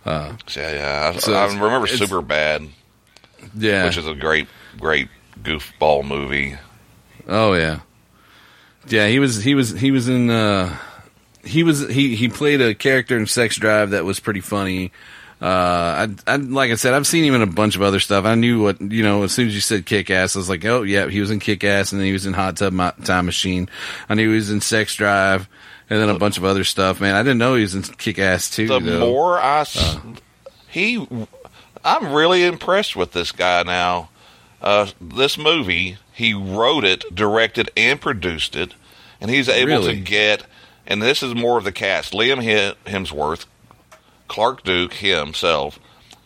yeah, yeah. I, So I remember Super Bad, Yeah. which is a great, great goofball movie. Oh yeah, yeah. He was he was he was in uh, he was he he played a character in Sex Drive that was pretty funny. Uh, I, I like I said, I've seen him in a bunch of other stuff. I knew what you know as soon as you said Kick Ass, I was like, oh yeah, he was in Kick Ass, and then he was in Hot Tub Mo- Time Machine. I knew he was in Sex Drive, and then a bunch of other stuff. Man, I didn't know he was in Kick Ass too. The though. more I, s- he, I'm really impressed with this guy now. Uh, this movie, he wrote it, directed, and produced it, and he's able to get. And this is more of the cast: Liam Hemsworth, Clark Duke himself,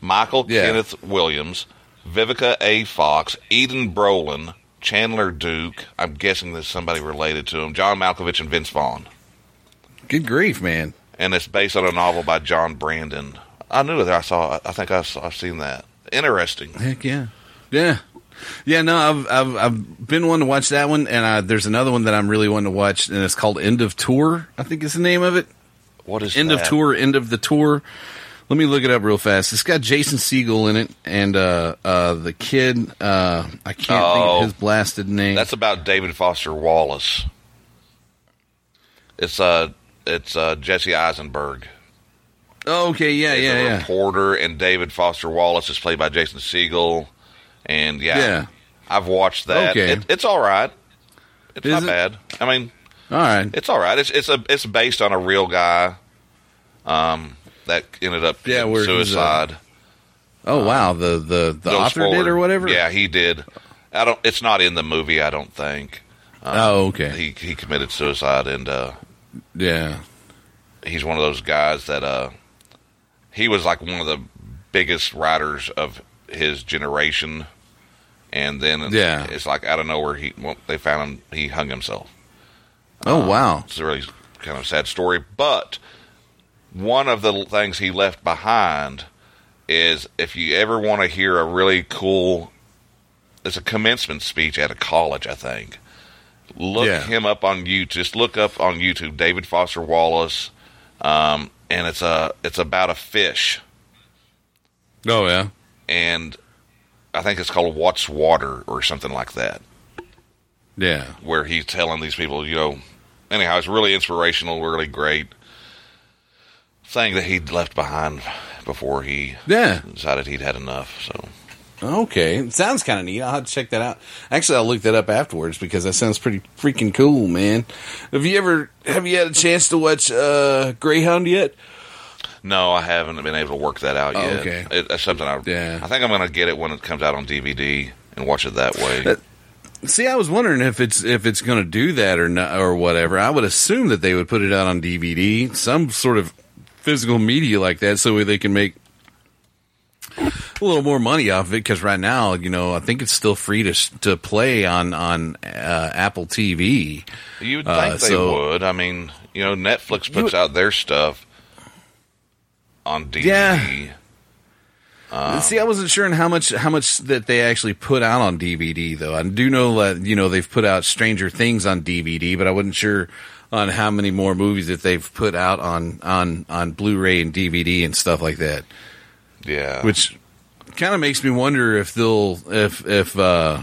Michael Yeah. Kenneth Williams, Vivica A. Fox, Eden Brolin, Chandler Duke. I'm guessing there's somebody related to him. John Malkovich and Vince Vaughn Good grief, man. and it's based on a novel by John Brandon. I knew that I saw. I think I saw, I've seen that. Interesting. Heck yeah, yeah, yeah. No, I've I've I've been wanting to watch that one, and uh, there's another one that I'm really wanting to watch, and it's called End of Tour. I think is the name of it. What is End of? Tour. End of the Tour. Let me look it up real fast. It's got Jason Segel in it, and uh, uh, the kid. Uh, I can't think Oh. of his blasted name. That's about David Foster Wallace. It's uh, it's uh, Jesse Eisenberg. oh, okay. Yeah, He's yeah, a yeah. reporter, and David Foster Wallace is played by Jason Segel. And yeah, Yeah. I've watched that. Okay. It, it's all right. It's Is not it? bad. I mean, All right. it's all right. It's it's a it's based on a real guy. Um, that ended up Yeah, where uh, suicide. Oh wow. The the the author did or whatever. Yeah, he did. I don't. It's not in the movie. I don't think. Oh okay. He he committed suicide, and uh, yeah. he's one of those guys that uh, he was like one of the biggest writers of his generation, and then Yeah. it's like out of nowhere he well, they found him. He hung himself. Oh wow. It's a really kind of sad story, but one of the things he left behind is if you ever want to hear a really cool it's a commencement speech at a college, I think. Look Yeah. him up on YouTube. Just look up on YouTube David Foster Wallace, um, and it's a it's about a fish, Oh yeah. and I think it's called What's Water or something like that. Yeah. where he's telling these people, you know, anyhow, it's really inspirational, really great thing that he'd left behind before he Yeah. decided he'd had enough. So Okay, it sounds kind of neat. I'll have to check that out. Actually, I'll look that up afterwards because that sounds pretty freaking cool, man. Have you ever have you had a chance to watch uh, Greyhound yet? no, I haven't been able to work that out Oh, yet. okay. It, that's something I Yeah. I think I'm going to get it when it comes out on DVD and watch it that way. That- See, I was wondering if it's if it's going to do that or not or whatever. I would assume that they would put it out on DVD, some sort of physical media like that, so they can make a little more money off of it. Because right now, you know, I think it's still free to to play on on uh, Apple TV. you would uh, think they so- would. I mean, you know, Netflix puts would- out their stuff. on DVD. Yeah. Um, See, I wasn't sure on how much how much that they actually put out on DVD though. I do know that you know they've put out Stranger Things on DVD, but I wasn't sure on how many more movies that they've put out on on on Blu-ray and DVD and stuff like that. Yeah. Which kind of makes me wonder if they'll if if uh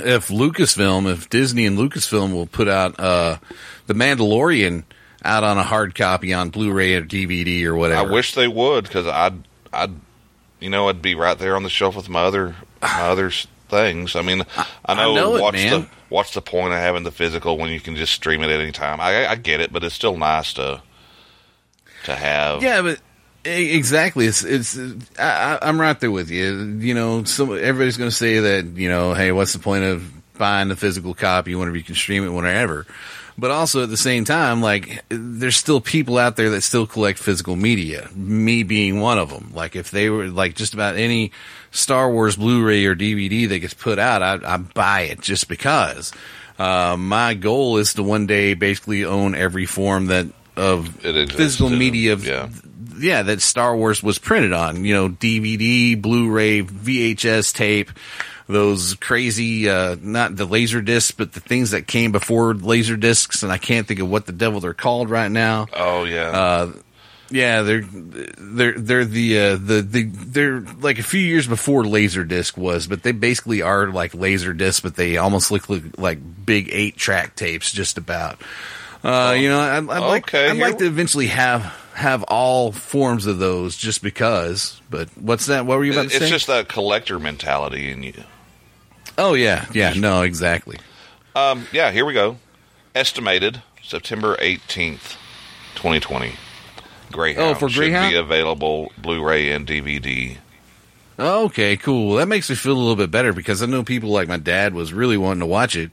if Lucasfilm, if Disney and Lucasfilm will put out uh the Mandalorian out on a hard copy on Blu-ray or DVD or whatever. I wish they would because I'd, I'd, you know, I'd be right there on the shelf with my other, my other things. I mean, I know, know what's man. the what's the point of having the physical when you can just stream it at any time? I, I get it, but it's still nice to, to have. Yeah, but exactly. It's it's. I, I- I'm right there with you. You know, some everybody's going to say that. You know, hey, what's the point of buying the physical copy whenever you can stream it whenever? But also at the same time, like there's still people out there that still collect physical media. Me being one of them. Like if they were like just about any Star Wars Blu-ray or DVD that gets put out, I, I buy it just because. Uh, my goal is to one day basically own every form that of physical media of yeah. yeah, that Star Wars was printed on. You know, DVD, Blu-ray, VHS tape, those crazy, uh, not the laser discs, but the things that came before laser discs, and I can't think of what the devil they're called right now. Oh yeah. Uh, yeah, they're they're they're the uh, the the they're like a few years before Laserdisc was, but they basically are like Laserdisc, but they almost look, look like big eight track tapes, just about. Uh, you know, I'd, I'd like I'd like to eventually have have all forms of those, just because. But what's that? What were you about to say? it's just that collector mentality in you. oh yeah, yeah, no, exactly. Um, yeah, here we go. Estimated September 18th, 2020. Greyhound Oh, for should Greyhound? be available Blu-ray and DVD. Okay, cool. That makes me feel a little bit better because I know people like my dad was really wanting to watch it,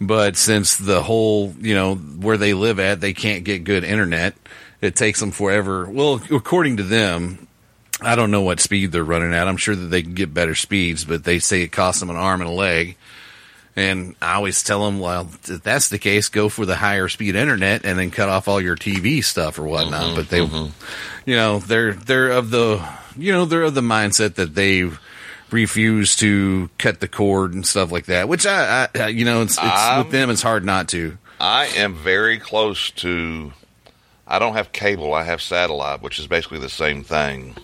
but since the whole, you know, where they live at, they can't get good internet. It takes them forever. Well, according to them, I don't know what speed they're running at. I'm sure that they can get better speeds, but they say it costs them an arm and a leg. And I always tell them, well, if that's the case, go for the higher speed internet and then cut off all your TV stuff or whatnot. but they, you know, they're they're of the, you know, they're of the mindset that they refuse to cut the cord and stuff like that. Which I, I you know, it's, it's Um, with them, it's hard not to. I am very close to. I don't have cable. I have satellite, which is basically the same thing.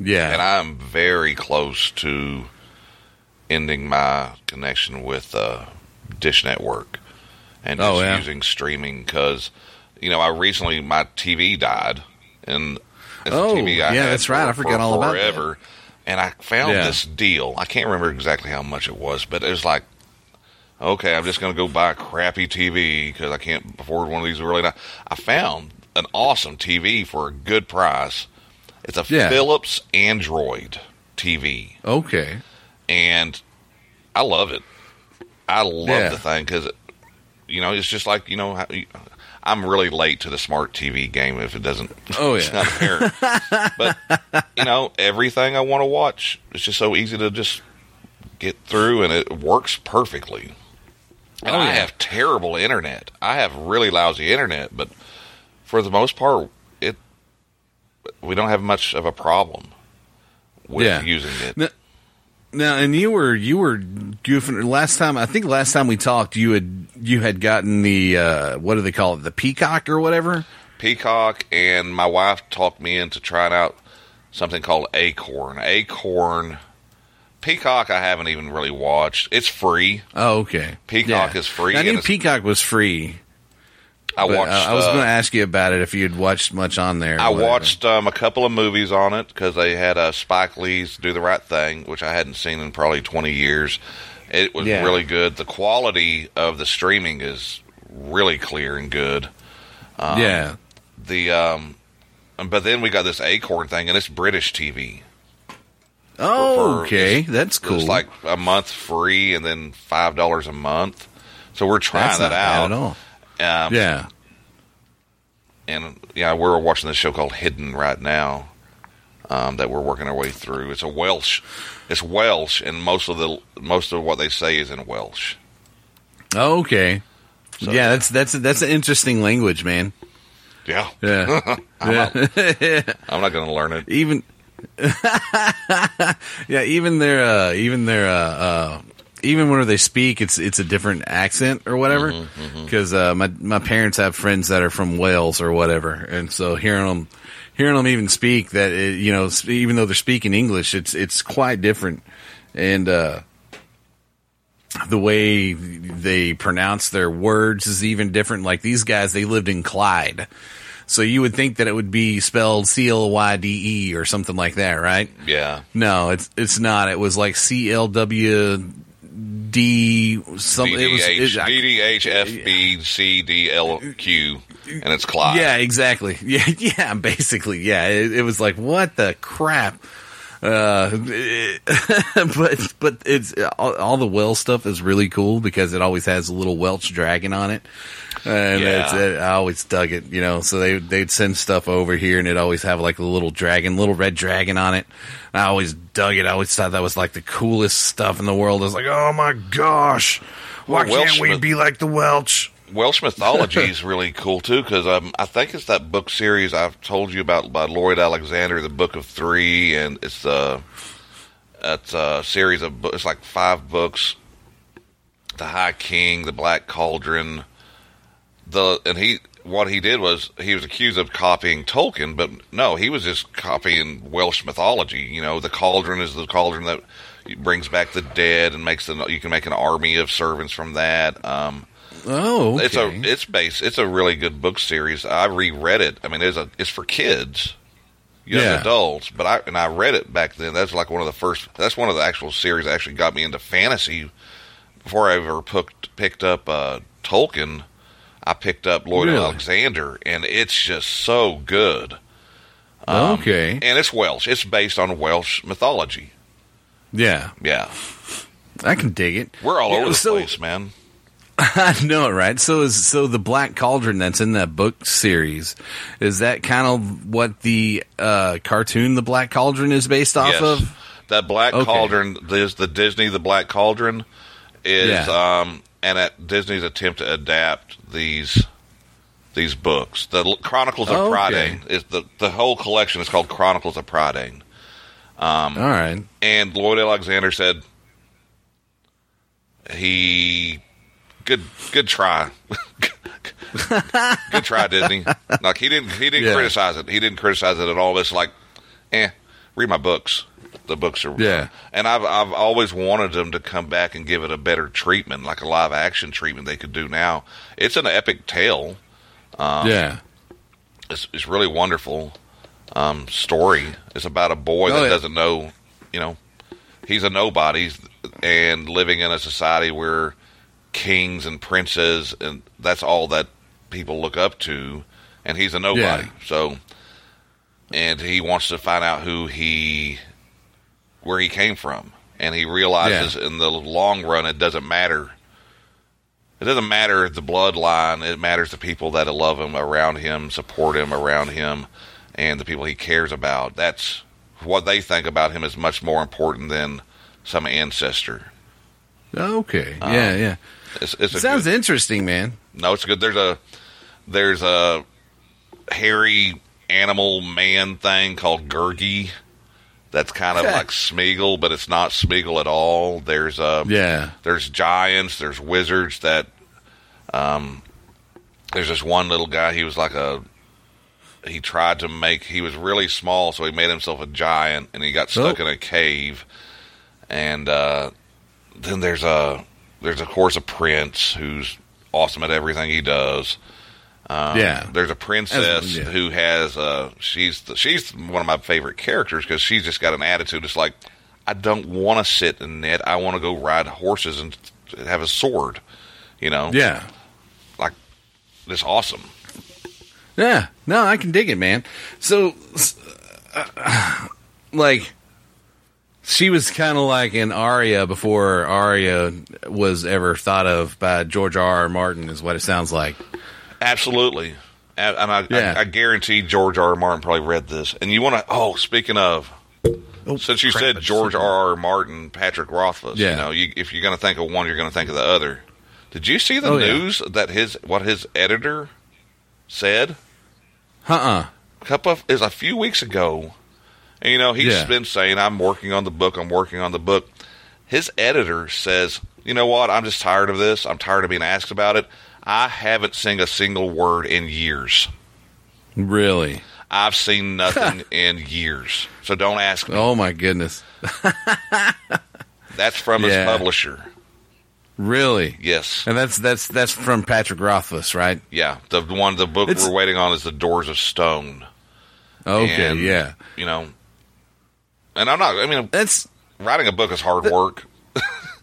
Yeah, And I'm very close to ending my connection with uh, Dish Network and just Oh, yeah. using streaming because, you know, I recently my TV died and Oh, a TV I yeah, had that's right. for- I forgot for all about that. forever. And I found Yeah. this deal. I can't remember exactly how much it was, but it was like, okay, I'm just going to go buy a crappy TV because I can't afford one of these really. Nice. I found an awesome TV for a good price. It's a Yeah. Philips Android TV, okay. and I love it. I love Yeah. the thing because, you know, it's just like you know, I'm really late to the smart TV game if it doesn't. Oh, it's yeah. not apparent. but you know, everything I want to watch, it's just so easy to just get through, and it works perfectly. And Oh, I have terrible internet. I have really lousy internet, but for the most part, it we don't have much of a problem with Yeah. using it. Now, now, and you were you were goofing last time. I think last time we talked, you had you had gotten the uh, what do they call it, the Peacock or whatever. Peacock, and my wife talked me into trying out something called Acorn. Acorn. Peacock, I haven't even really watched. It's free. Oh, okay. Peacock is free, I knew Peacock was free. I but watched. I, I was uh, going to ask you about it if you'd watched much on there. I whatever. watched um, a couple of movies on it because they had uh, Spike Lee's "Do the Right Thing," which I hadn't seen in probably twenty years. It was Yeah. really good. The quality of the streaming is really clear and good. Um, yeah. The um, but then we got this Acorn thing, and it's British TV. Oh, okay. it's- That's cool. It's like a month free, and then five dollars a month. So we're trying That's that out. at all. Um, Yeah. and yeah, we're watching this show called Hidden right now. Um, that we're working our way through. It's a Welsh. It's Welsh, and most of the most of what they say is in Welsh. Oh, okay. So- yeah, that's that's that's an interesting language, man. Yeah. Yeah, I'm yeah. not, I'm not going to learn it. even yeah, even their uh, even their uh, uh, even when they speak, it's it's a different accent or whatever. Mm-hmm, Because uh, my my parents have friends that are from Wales or whatever, and so hearing them hearing them even speak that it, you know even though they're speaking English, it's it's quite different, and uh, the way they pronounce their words is even different. Like these guys, they lived in Clyde. So you would think that it would be spelled C L Y D E or something like that, right? Yeah. No, it's it's not. It was like C L W D something. It was DDH, it- I- DDH, FB, CDLQ, and it's Clyde. yeah, exactly. Yeah, yeah, basically, yeah. It, it was like what the crap. Uh, but but it's all, all the Welsh stuff is really cool because it always has a little Welsh dragon on it, and Yeah. it's, it, I always dug it. You know, so they they'd send stuff over here and it always have like a little dragon, little red dragon on it. I always dug it. I always thought that was like the coolest stuff in the world. I was like, oh my gosh, why Well, can't we be like the Welsh? Welsh mythology is really cool too because um, I think it's that book series I've told you about by Lloyd Alexander, the Book of Three, and it's uh, it's a series of books. It's like five books: the High King, the Black Cauldron, the and he what he did was he was accused of copying Tolkien, but no, he was just copying Welsh mythology. You know, the cauldron is the cauldron that brings back the dead and makes the you can make an army of servants from that. Um, Oh, okay. it's a it's based it's a really good book series. I reread it. I mean, it's a it's for kids, young Yeah. adults. But I and I read it back then. That's like one of the first. That's one of the actual series that actually got me into fantasy. Before I ever picked picked up uh, Tolkien, I picked up Lloyd Really? Alexander, and it's just so good. Um, okay. And it's Welsh. It's based on Welsh mythology. Yeah, Yeah, I can dig it. we're all Yeah, over the so- place, man. I know, right? So is so the Black Cauldron that's in that book series is that kind of what the uh, cartoon The Black Cauldron is based off yes. of? That Black Okay. Cauldron, there's the Disney The Black Cauldron is Yeah. um and at Disney's attempt to adapt these these books. The Chronicles of Oh, okay. Prydain is the the whole collection is called Chronicles of Prydain. All right. And Lloyd Alexander said he good good try. good try, Disney. Like he didn't he didn't Yeah. criticize it. He didn't criticize it at all. It's like, eh, read my books. The books are Yeah. And I've I've always wanted them to come back and give it a better treatment, like a live action treatment they could do now. It's an epic tale. yeah. It's it's really wonderful um, story. It's about a boy Oh, that yeah. doesn't know, you know, he's a nobody and living in a society where kings and princes and that's all that people look up to, and he's a nobody. Yeah. So, and he wants to find out who he, where he came from, and he realizes in the long run it doesn't matter. It doesn't matter the bloodline. It matters the people that love him around him, support him around him, and the people he cares about. That's what they think about him is much more important than some ancestor. Okay. Uh, yeah, yeah. It's, it's a Sounds good, interesting, man. no, it's good. There's a there's a hairy animal man thing called Gurgi. That's kind of like Smeagol, but it's not Smeagol at all. There's a Yeah. there's giants, there's wizards that um there's this one little guy, he was like a he tried to make he was really small, so he made himself a giant and he got stuck Oh. in a cave. And uh then there's a there's of course a prince who's awesome at everything he does. Um, Yeah. there's a princess yeah. who has uh she's the, she's one of my favorite characters because she's just got an attitude. It's like I don't want to sit and knit. I want to go ride horses and have a sword. You know, Yeah. like it's awesome. Yeah, no, I can dig it, man. So, uh, like, she was kind of like an Arya before Arya was ever thought of by George R. R. Martin, is what it sounds like. Absolutely. And I, Yeah. I, I guarantee George R. R. Martin probably read this. And you want to? Oh, speaking of, oh, since you crap, said George R. R. Martin, Patrick Rothfuss, Yeah. you know, you, if you're going to think of one, you're going to think of the other. Did you see the Oh, yeah. news that his what his editor said? Uh-uh. a couple of is a few weeks ago. And you know, he's Yeah. been saying, I'm working on the book, I'm working on the book. His editor says, You know what, I'm just tired of this. I'm tired of being asked about it. I haven't seen a single word in years. Really? I've seen nothing in years. So don't ask me. Oh my goodness. That's from his publisher. Really? Yes. And that's that's that's from Patrick Rothfuss, right? Yeah. The one the book It's- we're waiting on is The Doors of Stone. Okay, And, yeah. You know and I'm not I mean That's writing a book is hard work.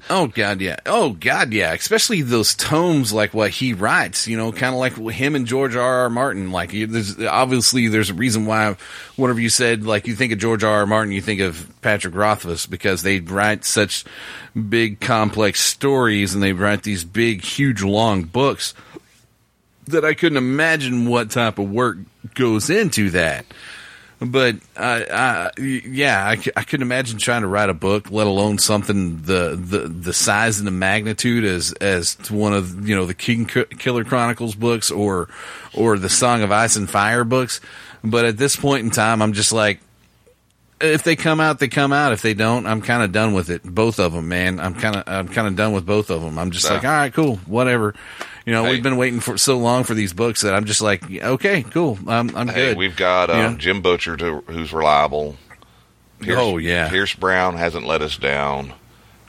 Oh God, yeah. Oh God, yeah. Especially those tomes, like what he writes. You know, kind of like him and George R. R. Martin. Like, there's obviously there's a reason why. Whenever you said like you think of George R. R. Martin, you think of Patrick Rothfuss because they write such big, complex stories, and they write these big, huge, long books that I couldn't imagine what type of work goes into that. But I, I, yeah, I, I couldn't imagine trying to write a book, let alone something the, the, the size and the magnitude as as one of you know the King Killer Chronicles books or or the Song of Ice and Fire books. But at this point in time, I'm just like, if they come out, they come out. If they don't, I'm kind of done with it. Both of them, man. I'm kind of I'm kind of done with both of them. I'm just like, all right, cool, whatever. You know, Hey. we've been waiting for so long for these books that I'm just like, okay, cool, I'm I'm Hey, good. we've got uh, Yeah. Jim Butcher to, who's reliable. Pierce, Oh, yeah. Pierce Brown hasn't let us down.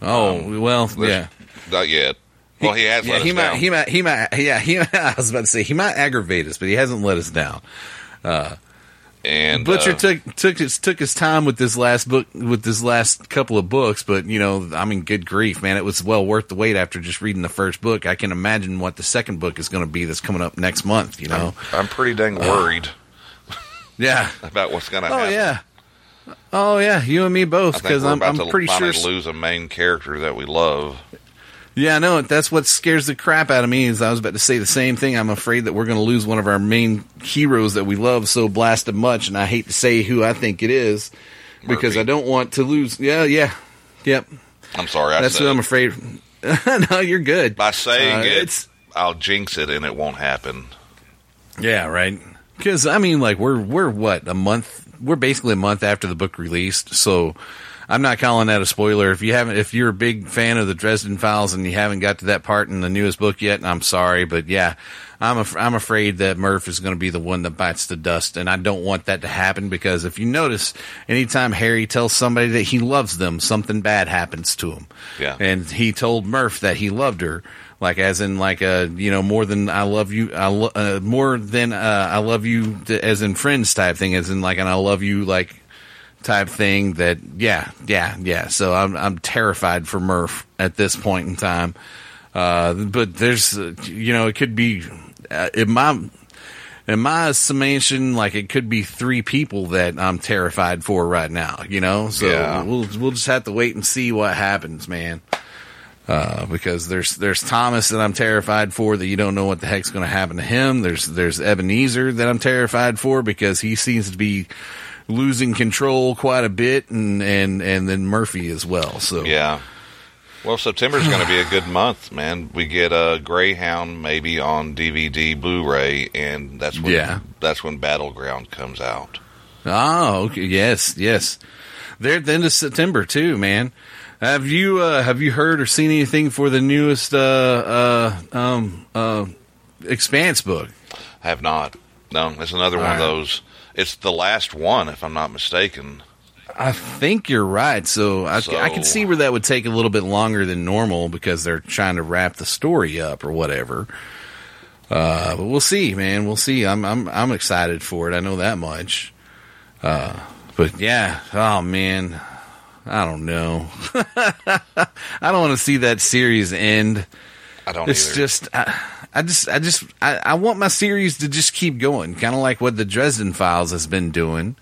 Oh well, yeah. Not yet. Well, he has yeah, let he us might, down. he might, he might, yeah, he. I was about to say he might aggravate us, but he hasn't let us down. And Butcher uh, took took his took his time with this last book, with this last couple of books, but you know, I mean, good grief, man, it was well worth the wait after just reading the first book. I can imagine what the second book is going to be that's coming up next month. You know, I'm pretty dang worried yeah. about what's going to Oh happen. yeah. Oh yeah, you and me both. Because I'm, I'm pretty sure lose a main character that we love. Yeah, no, that's what scares the crap out of me. Is I was about to say the same thing. I'm afraid that we're going to lose one of our main heroes that we love so blasted much, and I hate to say who I think it is because Murphy. I don't want to lose. Yeah, yeah, yep. I'm sorry, I That's said what I'm afraid. no, you're good. By saying Uh, it, it's- I'll jinx it, and it won't happen. Yeah, right. Because I mean, like we're we're what a month. We're basically a month after the book released, so I'm not calling that a spoiler. If you haven't, if you're a big fan of the Dresden Files and you haven't got to that part in the newest book yet, I'm sorry, but yeah, I'm af- I'm afraid that Murph is going to be the one that bites the dust, and I don't want that to happen because if you notice, anytime Harry tells somebody that he loves them, something bad happens to him. Yeah. and he told Murph that he loved her. Like as in like a you know more than I love you I lo- uh, more than uh, I love you th- as in friends type thing as in like and I love you like type thing that yeah yeah yeah so I'm I'm terrified for Murph at this point in time uh, but there's uh, you know it could be uh, in my in my summation like it could be three people that I'm terrified for right now you know so Yeah. we'll we'll just have to wait and see what happens man uh, because there's there's Thomas that I'm terrified for that you don't know what the heck's going to happen to him. There's there's Ebenezer that I'm terrified for because he seems to be losing control quite a bit, and and and then Murphy as well. So Yeah. Well, September's going to be a good month, man. We get a Greyhound maybe on DVD, Blu-ray, and that's when Yeah. that's when Battleground comes out. Oh, okay. Yes, yes. They're at the end of September too, man. Have you uh, have you heard or seen anything for the newest uh, uh, um, uh, Expanse book? I have not. No, it's another one of those. It's the last one, if I'm not mistaken. I think you're right. So I, So- I can see where that would take a little bit longer than normal because they're trying to wrap the story up or whatever. Uh, but we'll see, man. We'll see. I'm I'm I'm excited for it. I know that much. Uh, but yeah, oh man, I don't know. I don't want to see that series end. I don't It's either. just, I, I just, I just, I, I want my series to just keep going, kind of like what the Dresden Files has been doing,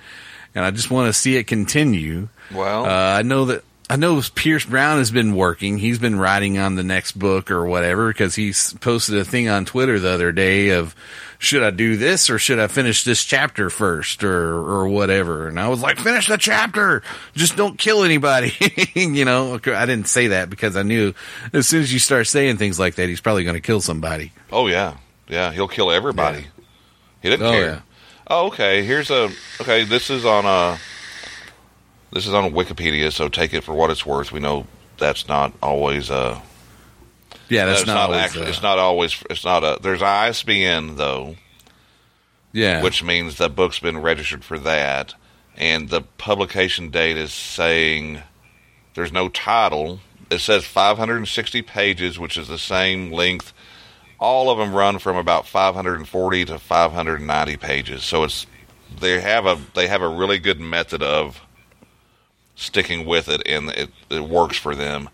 and I just want to see it continue. well, Uh, I know that I know Pierce Brown has been working. He's been writing on the next book or whatever because he posted a thing on Twitter the other day of should I do this or should I finish this chapter first or or whatever. And I was like, finish the chapter. Just don't kill anybody. you know, I didn't say that because I knew as soon as you start saying things like that, he's probably going to kill somebody. oh yeah, yeah, he'll kill everybody. He didn't Oh, care. yeah. Oh, okay. Here's a okay. This is on a this is on Wikipedia, so take it for what it's worth. We know that's not always uh Yeah, that's, not, always, actually. uh, it's not always. It's not a. There's ISBN though, Yeah, which means the book's been registered for that, and the publication date is saying there's no title. It says 560 pages, which is the same length. All of them run from about 540 to 590 pages. So it's they have a they have a really good method of sticking with it, and it, it works for them.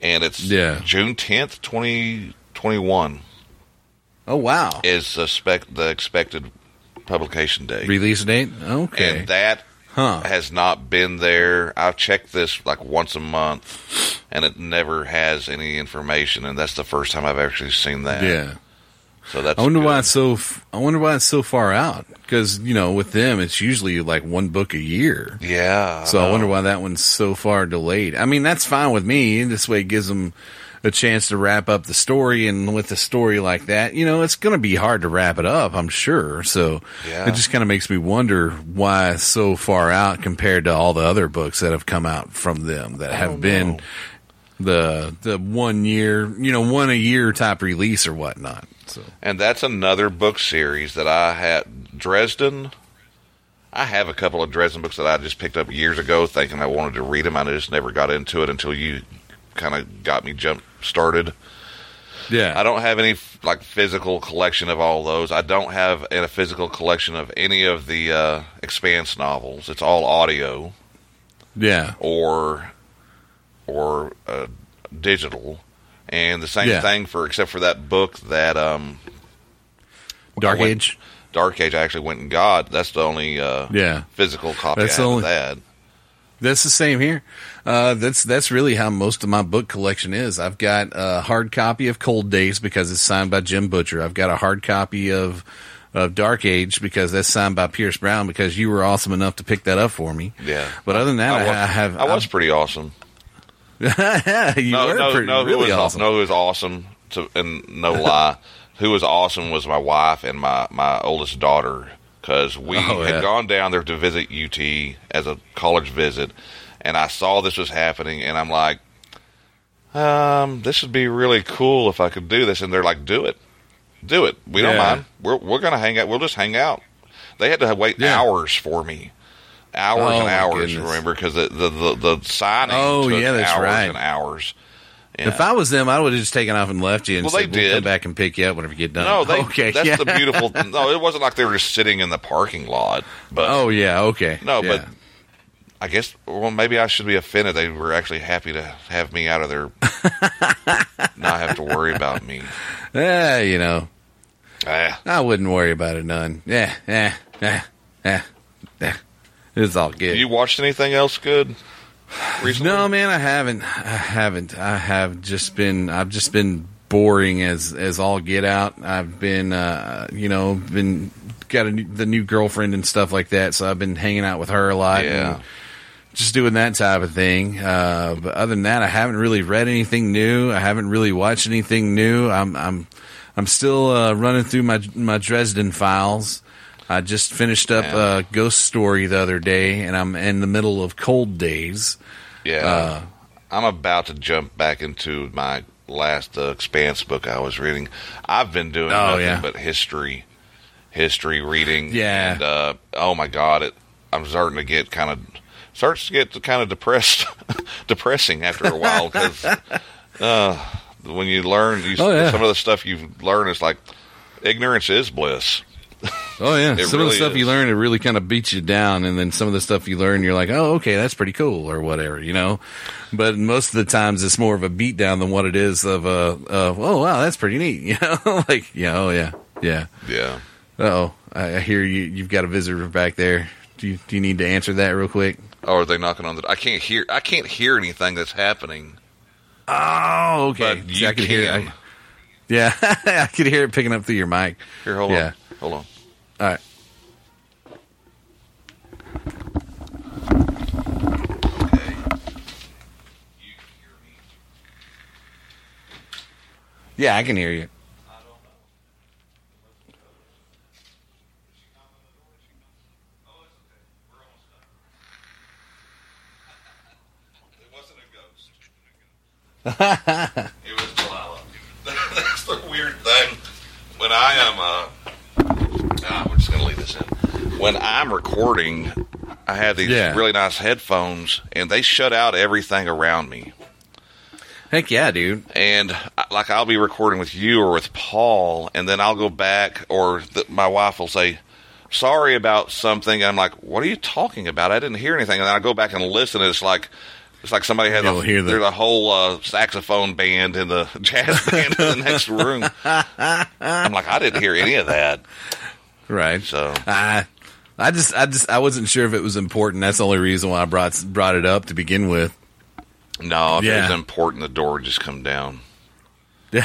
And it's Yeah. June 10th, 2021 Oh wow, is the spec the expected publication date. release date. Okay, And that Huh. has not been there. I've checked this like once a month, and it never has any information. And that's the first time I've actually seen that. yeah. So that's. I wonder good. why it's so. I wonder why it's so far out. Because you know, with them, it's usually like one book a year. Yeah. So I know. wonder why that one's so far delayed. I mean, that's fine with me. This way it gives them a chance to wrap up the story. And with a story like that, you know, it's going to be hard to wrap it up, I'm sure. So Yeah. it just kind of makes me wonder why so far out compared to all the other books that have come out from them that have been the the one year, you know, one a year type release or whatnot. So And that's another book series that I had. Dresden. I have a couple of Dresden books that I just picked up years ago, thinking I wanted to read them. I just never got into it until you kind of got me jump started. yeah, I don't have any like physical collection of all those. I don't have a physical collection of any of the uh, Expanse novels. It's all audio yeah, or or uh, digital, and the same Yeah. thing for except for that book that um, Dark went- Age. Dark Age. I actually went and got. That's the only uh, Yeah. physical copy That's the of only- that. That's the same here. Uh, that's that's really how most of my book collection is. I've got a hard copy of Cold Days because it's signed by Jim Butcher. I've got a hard copy of of Dark Age because that's signed by Pierce Brown because you were awesome enough to pick that up for me. Yeah. But other than that, I, was, I have. I was pretty awesome. Yeah, you no, were no, pretty, no. Who was awesome. No, who was awesome? To, and no lie, who was awesome was my wife and my my oldest daughter because we Oh, yeah. had gone down there to visit UT as a college visit, and I saw this was happening, and I'm like, um, this would be really cool if I could do this, and they're like, do it, do it. We don't mind. We're we're gonna hang out. We'll just hang out. They had to wait Yeah. hours for me. Hours Oh, and hours, goodness. remember? Because the, the the the signing Oh, took yeah, that's hours right. and hours. If I was them, I would have just taken off and left you and Well, they said, "We'll come did. back and pick you up whenever you get done." No, they, okay, that's yeah. the beautiful. No, it wasn't like they were just sitting in the parking lot. But Oh yeah, okay. no, yeah. but I guess well maybe I should be offended. They were actually happy to have me out of their, not have to worry about me. Yeah, you know, Ah, I wouldn't worry about it none. Yeah, yeah, yeah, yeah, yeah. It's all good. you watched anything else good recently? no, man, I haven't. I haven't. I have just been. I've just been boring as as all get out. I've been, uh, you know, been got a new, the new girlfriend and stuff like that. So I've been hanging out with her a lot. Yeah. and just doing that type of thing. Uh, but other than that, I haven't really read anything new. I haven't really watched anything new. I'm I'm I'm still uh, running through my my Dresden files. I just finished up Yeah. a ghost story the other day, and I'm in the middle of Cold Days. Yeah, Uh, I'm about to jump back into my last uh, Expanse book I was reading. I've been doing Oh, nothing yeah. but history, history reading. Yeah. and uh, oh my god, it. I'm starting to get kind of starts to get kind of depressed, depressing after a while because uh, when you learn you, Oh, yeah. some of the stuff you learn is like ignorance is bliss. Oh yeah, It some of the stuff you learn it really kind of beats you down, and then some of the stuff you learn you're like, oh okay, that's pretty cool or whatever, you know. But most of the times it's more of a beat down than what it is of a, uh, oh wow, that's pretty neat, you know. like yeah, oh yeah, yeah. Yeah. Oh, I I hear you. You've got a visitor back there. Do you, do you need to answer that real quick? Oh, are they knocking on the? I can't hear. I can't hear anything that's happening. Oh, okay. But you I could hear. can. I, yeah, I could hear it picking up through your mic. Here, hold Yeah. on. Hold on. All right. Yeah, I can hear you. it was Delilah. That's the weird thing. When I am uh, leave this in. When I'm recording, I have these Yeah. really nice headphones, and they shut out everything around me. Heck yeah, dude. And like I'll be recording with you or with Paul, and then I'll go back, or th- my wife will say, "Sorry about something." And I'm like, "What are you talking about? I didn't hear anything." And then I go back and listen, and it's like. It's like somebody had You'll a, hear the- there's a whole uh, saxophone band and the jazz band in the next room. I'm like, I didn't hear any of that. Right. So I, I just, I just, I wasn't sure if it was important. That's the only reason why I brought brought it up to begin with. no, if it Yeah. was important, the door would just come down.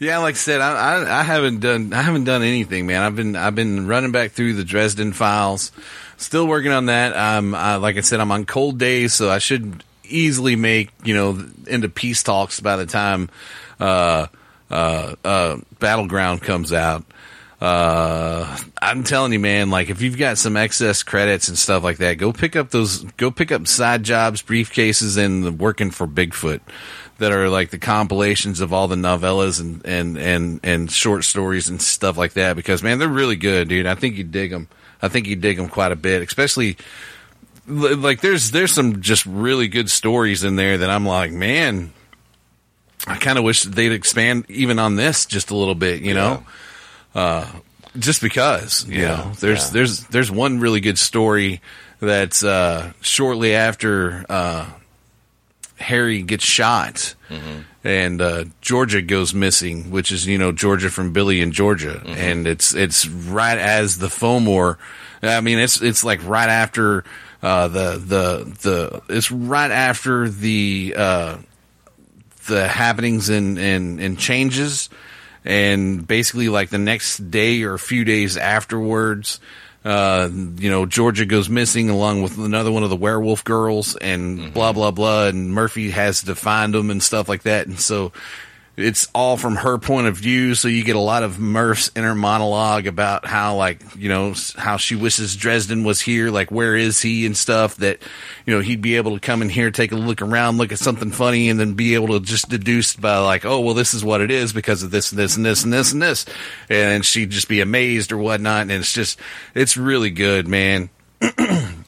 Yeah, like I said, I, I, I haven't done, I haven't done anything, man. I've been, I've been running back through the Dresden files, still working on that. Um, I, like I said, I'm on cold days, so I should easily make, you know, into peace talks by the time, uh, uh, uh, Battleground comes out. Uh, I'm telling you, man, like if you've got some excess credits and stuff like that, go pick up those, go pick up side jobs, Brief Cases, and working for Bigfoot that are like the compilations of all the novellas and, and, and, and short stories and stuff like that because man, they're really good, dude. I think you dig them. I think you dig them quite a bit, especially like there's, there's some just really good stories in there that I'm like, man, I kind of wish they'd expand even on this just a little bit, you know? Uh, just because, you Yeah, know, there's, yeah. there's, there's one really good story that's, uh, shortly after, uh, Harry gets shot and, uh, Georgia goes missing, which is, you know, Georgia from Billy and Georgia. And it's, it's right as the Fomor, I mean, it's, it's like right after, uh, the, the, the, it's right after the, uh, the happenings and, and, and changes. And basically, like the next day or a few days afterwards, uh, you know, Georgia goes missing along with another one of the werewolf girls and blah, blah, blah. And Murphy has to find them and stuff like that. And so it's all from her point of view. So you get a lot of Murph's inner monologue about how, like, you know, how she wishes Dresden was here. Like, where is he and stuff that, you know, he'd be able to come in here, take a look around, look at something funny, and then be able to just deduce by, like, oh, well, this is what it is because of this and this and this and this and this. And she'd just be amazed or whatnot. And it's just, it's really good, man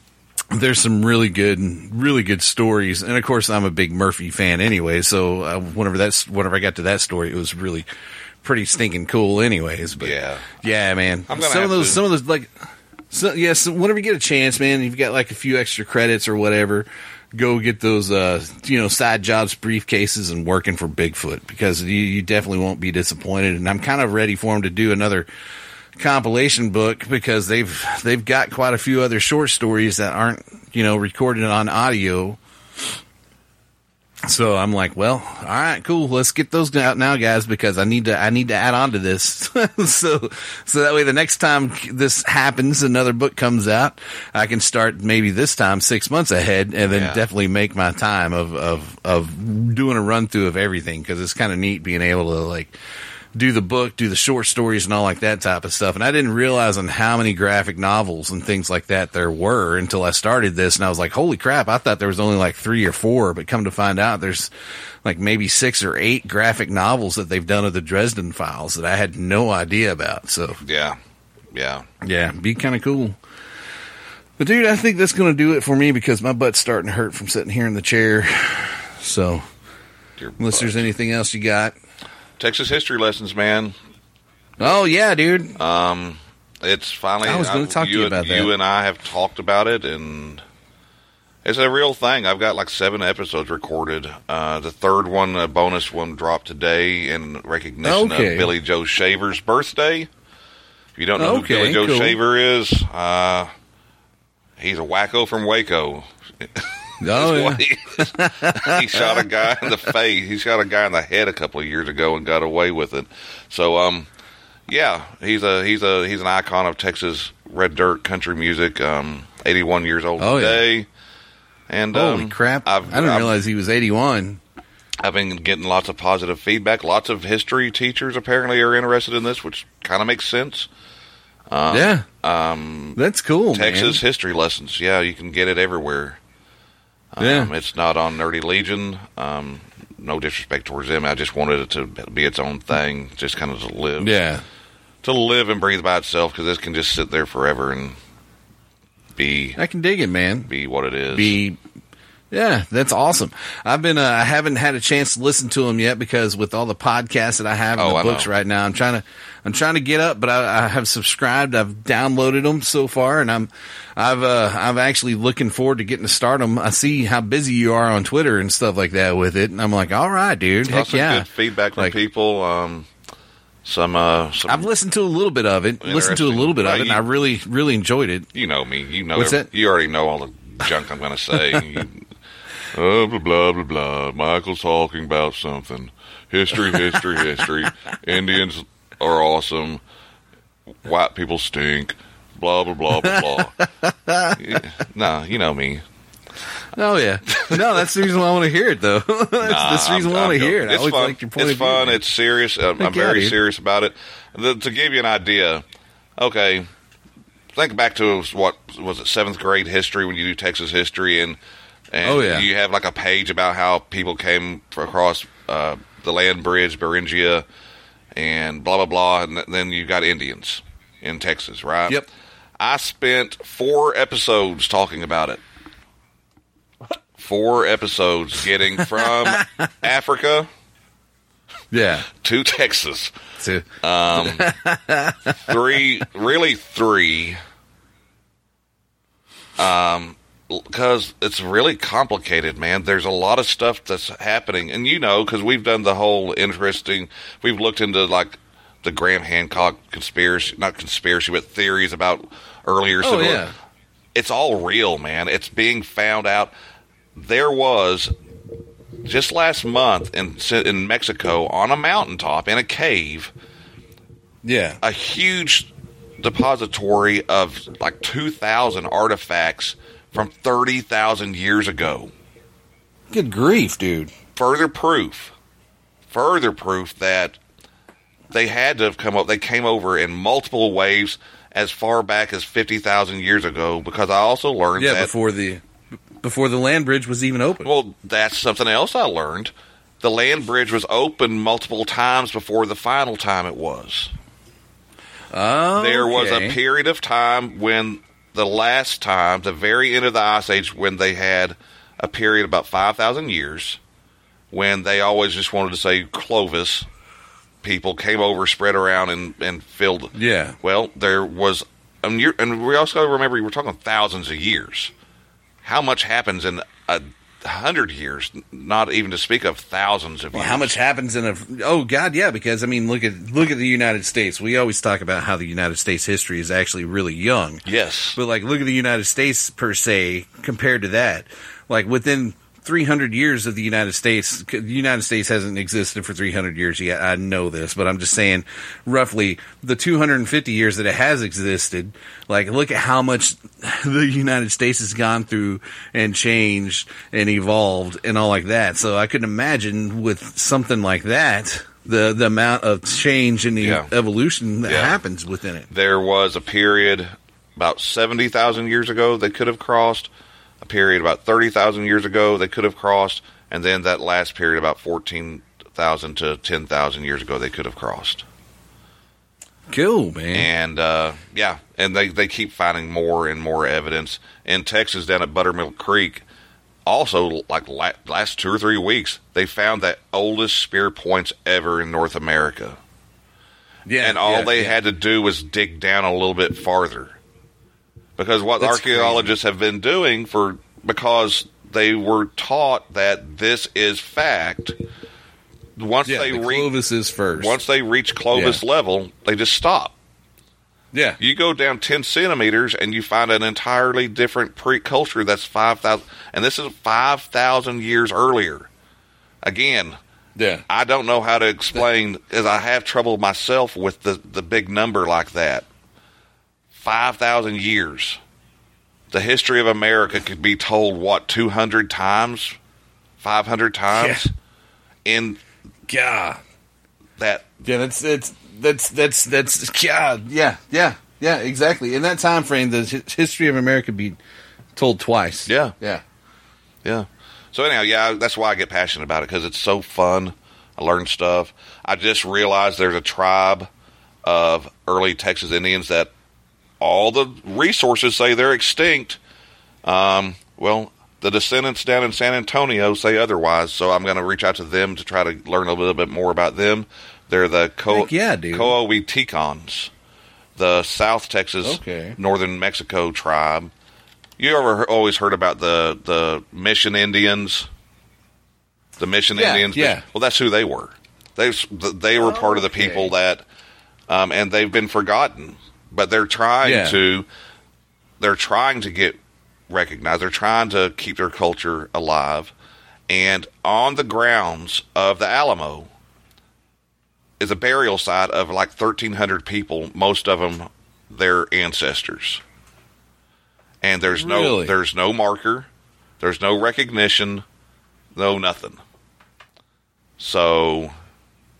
there's some really good, really good stories, and of course, I'm a big Murphy fan anyway. So uh, whenever that's whenever I got to that story, it was really pretty stinking cool, anyways. But Yeah. yeah, man. Some of those, to- some of those, like, so yeah. So whenever you get a chance, man, you've got like a few extra credits or whatever. Go get those, uh, you know, side jobs, Brief Cases, and working for Bigfoot because you, you definitely won't be disappointed. And I'm kind of ready for him to do another compilation book because they've they've got quite a few other short stories that aren't you know recorded on audio. So I'm like, well, all right, cool. Let's get those out now, guys, because I need to I need to add on to this. so so that way the next time this happens, another book comes out, I can start maybe this time six months ahead, and then Yeah. definitely make my time of of of doing a run through of everything because it's kind of neat being able to like do the book, do the short stories and all like that type of stuff. And I didn't realize on how many graphic novels and things like that there were until I started this. And I was like, holy crap, I thought there was only like three or four, but come to find out there's like maybe six or eight graphic novels that they've done of the Dresden files that I had no idea about. So Yeah. Yeah. yeah, be kind of cool. But dude, I think that's going to do it for me because my butt's starting to hurt from sitting here in the chair. So unless butt. there's anything else you got. Texas history lessons, man. Oh yeah, dude. Um, it's finally. I was gonna talk to you and, about You and I have talked about it, and it's a real thing. I've got like seven episodes recorded. Uh, the third one, a bonus one, dropped today in recognition Okay. of Billy Joe Shaver's birthday. If you don't know Okay, who Billy Joe cool. Shaver is, uh, he's a wacko from Waco. Oh yeah. He, he shot a guy in the face. He shot a guy in the head a couple of years ago and got away with it. So, um, yeah, he's a he's a he's an icon of Texas red dirt country music. Um, eighty one years old Oh, yeah. today. And Holy um, crap! I've, I didn't I've- realize he was eighty-one. I've been getting lots of positive feedback. Lots of history teachers apparently are interested in this, which kind of makes sense. yeah, um, that's cool. Texas history lessons. Yeah, you can get it everywhere. Man. Um, it's not on Nerdy Legion. Um, no disrespect towards them. I just wanted it to be its own thing, just kind of to live, Yeah. to live and breathe by itself because this can just sit there forever and be I can dig it, man. be what it is. Be yeah, that's awesome. I've been uh, I haven't had a chance to listen to them yet because with all the podcasts that I have and Oh, the I books know. right now, I'm trying to I'm trying to get up, but I, I have subscribed. I've downloaded them so far, and I'm I've uh, I'm actually looking forward to getting to start them. I see how busy you are on Twitter and stuff like that with it, and I'm like, all right, dude, heck Also yeah. good feedback from Like- people. Um, some uh, some I've listened to a little bit of it, listened to a little bit of Uh, it, and I really really enjoyed it. you know me. You know What's every- that? You already know all the junk I'm going to say. You- oh, blah blah blah blah. Michael's talking about something. History, history, history. Indians are awesome. White people stink. Blah blah blah blah blah. No, you know me. Oh yeah, no, that's the reason why I want to hear it though. that's, Nah, that's the reason I'm- why I want to hear it. It's fun. like your point it's view. fun. man. It's serious. I'm, I'm very serious about it. The, to give you an idea, okay, think back to what was it seventh grade history when you do Texas history and and Oh, yeah. you have like a page about how people came across uh, the land bridge, Beringia, and blah blah blah, and then you got Indians in Texas, right? Yep. I spent four episodes talking about it. Four episodes getting from Africa Yeah. to Texas. So, Three, really three. Um, because it's really complicated, man. There's a lot of stuff that's happening, and you know, because we've done the whole interesting. We've looked into like the Graham Hancock conspiracy, not conspiracy, but theories about earlier. oh yeah. it's all real, man. It's being found out. There was just last month in in Mexico on a mountaintop in a cave Yeah. a huge depository of like 2,000 artifacts from 30,000 years ago. Good grief, dude. Further proof, further proof that they had to have come up, they came over in multiple waves as far back as 50,000 years ago because I also learned Yeah, that. before the before the land bridge was even open. Well, that's something else I learned. The land bridge was open multiple times before the final time it was. oh, There was a period of time when the last time, the very end of the Ice Age, when they had a period about 5,000 years, when they always just wanted to say Clovis, people came over, spread around, and, and filled. Yeah. Well, there was, and, you're, and we also got to remember, we're talking thousands of years. How much happens in a hundred years, not even to speak of thousands of Well, years? how much happens in a? Oh God, yeah. Because I mean, look at look at the United States. We always talk about how the United States history is actually really young. Yes. But like, look at the United States per se compared to that. Like within 300 years of the United States, the United States hasn't existed for 300 years yet. I know this, but I'm just saying, roughly the 250 years that it has existed. Like, look at how much the United States has gone through and changed and evolved and all like that. So I could imagine with something like that. The, the amount of change and the Yeah. evolution that Yeah. happens within it. there was a period about 70,000 years ago they could have crossed, a period about 30,000 years ago they could have crossed, and then that last period about 14,000 to 10,000 years ago they could have crossed. Cool, man. And uh, yeah, and they, they keep finding more and more evidence. In Texas, down at Buttermilk Creek, also like la- last two or three weeks, they found that oldest spear points ever in North America Yeah, and all yeah, they yeah. had to do was dig down a little bit farther. Because what That's archaeologists have been doing for because they were taught that this is fact. Once Yeah, they the reach Clovis is first. once they reach Clovis level, they just stop. yeah, You go down ten centimeters and you find an entirely different pre culture that's five thousand, and this is five thousand years earlier. Again, yeah, I don't know how to explain, as I have trouble myself with the, the big number like that. 5,000 years. The history of America could be told, what, 200 times? 500 times? In yeah, that, yeah. That's that's that's that's that's yeah, yeah, yeah, yeah. Exactly. In that time frame, the history of America be told twice. yeah, yeah. yeah. So anyhow, yeah, that's why I get passionate about it because it's so fun. I learn stuff. I just realized there's a tribe of early Texas Indians that all the resources say they're extinct. Um, well, the descendants down in San Antonio say otherwise, so I'm going to reach out to them to try to learn a little bit more about them. They're the Co- Heck yeah, dude. Coahuiltecans, the South Texas, Okay. Northern Mexico tribe. You ever always heard about the the Mission Indians? The Mission Yeah, Indians. yeah. Well, that's who they were. They they were part of the Okay. people that, um, and they've been forgotten. But they're trying Yeah. to, they're trying to get recognized. They're trying to keep their culture alive. And on the grounds of the Alamo is a burial site of like 1,300 people, most of them their ancestors. And there's no Really? there's no marker, there's no recognition, no nothing. So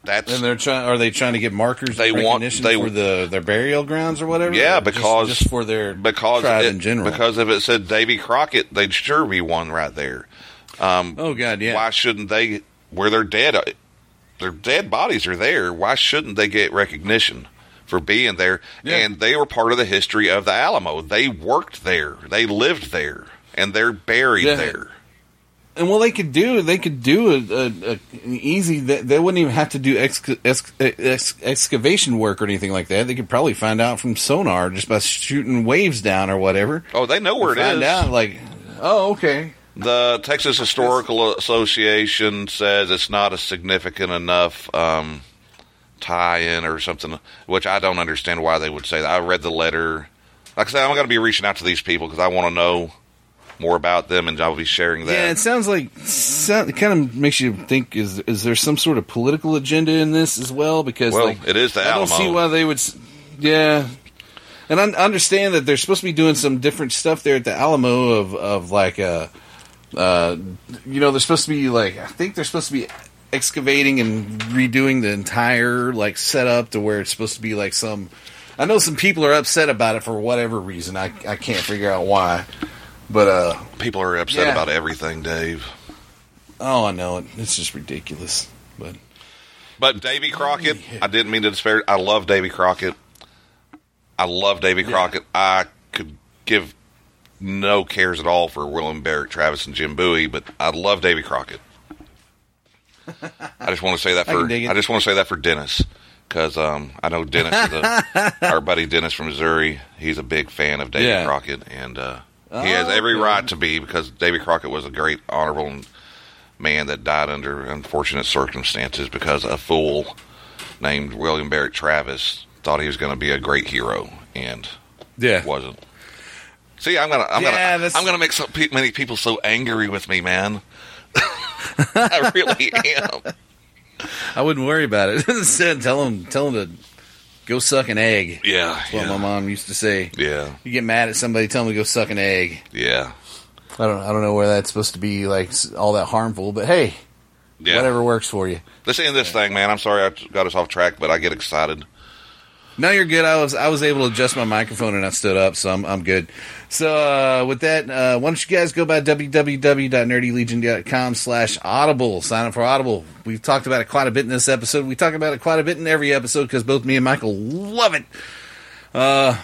that's And they're trying. Are they trying to get markers? They want- they- for the their burial grounds or whatever. Yeah, Or because just, for their because tribe it- in general. Because if it said Davy Crockett, they'd sure be one right there. oh god, yeah. Why shouldn't they? Where they're dead, uh, their dead bodies are there. Why shouldn't they get recognition for being there? Yeah. And they were part of the history of the Alamo. They worked there. They lived there, and they're buried Yeah. there. And well, they could do they could do a, a, a an easy. They, they wouldn't even have to do ex, ex, ex, excavation work or anything like that. They could probably find out from sonar just by shooting waves down or whatever. Oh, they know where it find is. out like, oh, okay, The Texas Historical Association says it's not a significant enough um, tie-in or something, which I don't understand why they would say that. I read the letter. Like I said, I'm going to be reaching out to these people because I want to know more about them, and I'll be sharing that. Yeah, it sounds like it kind of makes you think: is is there some sort of political agenda in this as well? Because Well, like, it is the I don't see why they would. Yeah, and I understand that they're supposed to be doing some different stuff there at the Alamo of of like uh, uh, you know, they're supposed to be like I think they're supposed to be excavating and redoing the entire like setup to where it's supposed to be like some. I know some people are upset about it for whatever reason. I I can't figure out why. But uh People are upset Yeah. about everything, Dave. Oh, I know it. It's just ridiculous. But But Davy Crockett, I didn't mean to disparage. I love Davy Crockett. I love Davy Crockett. I could give no cares at all for William Barrett, Travis, and Jim Bowie, but I love Davy Crockett. I just want to say that for it. I, just want to say that for Dennis because um, I know Dennis, is a, our buddy Dennis from Missouri. He's a big fan of Davy Yeah. Crockett, and uh, he has every oh, okay. right to be because Davy Crockett was a great, honorable man that died under unfortunate circumstances because a fool named William Barrett Travis thought he was going to be a great hero and yeah, wasn't. See, I'm gonna, I'm Yeah, gonna, that's- I'm gonna make so pe- many people so angry with me, man. I really am. I wouldn't worry about it. Instead, tell him, tell him to go suck an egg. Yeah, That's what yeah, my mom used to say. yeah, You get mad at somebody, tell them to go suck an egg. yeah, I don't, I don't know where that's supposed to be like all that harmful, but hey, yeah. whatever works for you. Let's end this thing, man. I'm sorry I got us off track, but I get excited. No, you're good. I was I was able to adjust my microphone and I stood up, so I'm I'm good. So uh, with that, uh, why don't you guys go by www.nerdylegion.com slash audible. Sign up for Audible. We've talked about it quite a bit in this episode. We talk about it quite a bit in every episode because both me and Michael love it. Uh,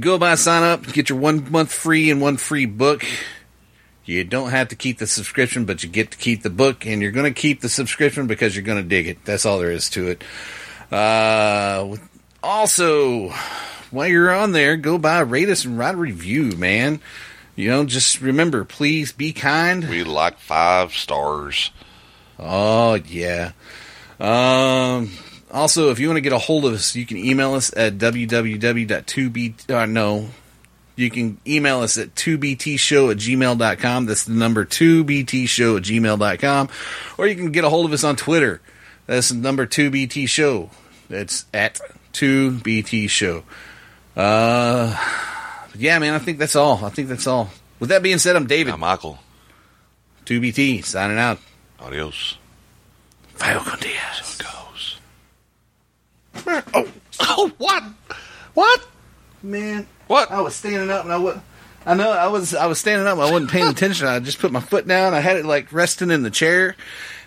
go by, sign up, get your one month free and one free book. You don't have to keep the subscription, but you get to keep the book, and you're going to keep the subscription because you're going to dig it. That's all there is to it. Uh, also, while you're on there, go by, rate us, and write a review, man. You know, just remember, please be kind. We like five stars. Oh yeah. Um. Also, if you want to get a hold of us, you can email us at www.2b. Uh, no, you can email us at 2btshow at gmail.com. That's the number 2btshow at gmail.com. Or you can get a hold of us on Twitter. That's the number 2BT Show. That's at 2btshow. Uh, yeah, man, I think that's all. I think that's all. With that being said, I'm David. Now, Michael, 2BT, signing out. adios. Vio con Diaz. Goes. Oh, oh, what? What? Man, What? I was standing up and I was I know. I was I was standing up. I wasn't paying attention. I just put my foot down. I had it like resting in the chair,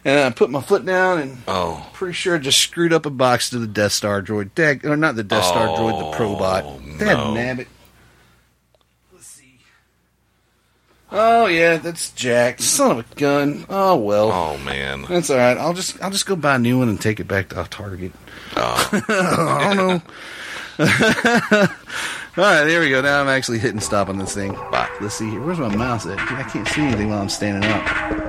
and I put my foot down, and Oh, pretty sure I just screwed up a box to the Death Star droid. Dag, or not the Death Star droid, the oh, Probot. Dad no. nabbit. Let's see. Oh yeah, that's Jack. Son of a gun. Oh well. oh man. That's all right. I'll just I'll just go buy a new one and take it back to uh, Target. Oh. I don't know. all right, there we go. Now I'm actually hitting stop on this thing. Bye. Let's see here. Where's my mouse at? I can't see anything while I'm standing up.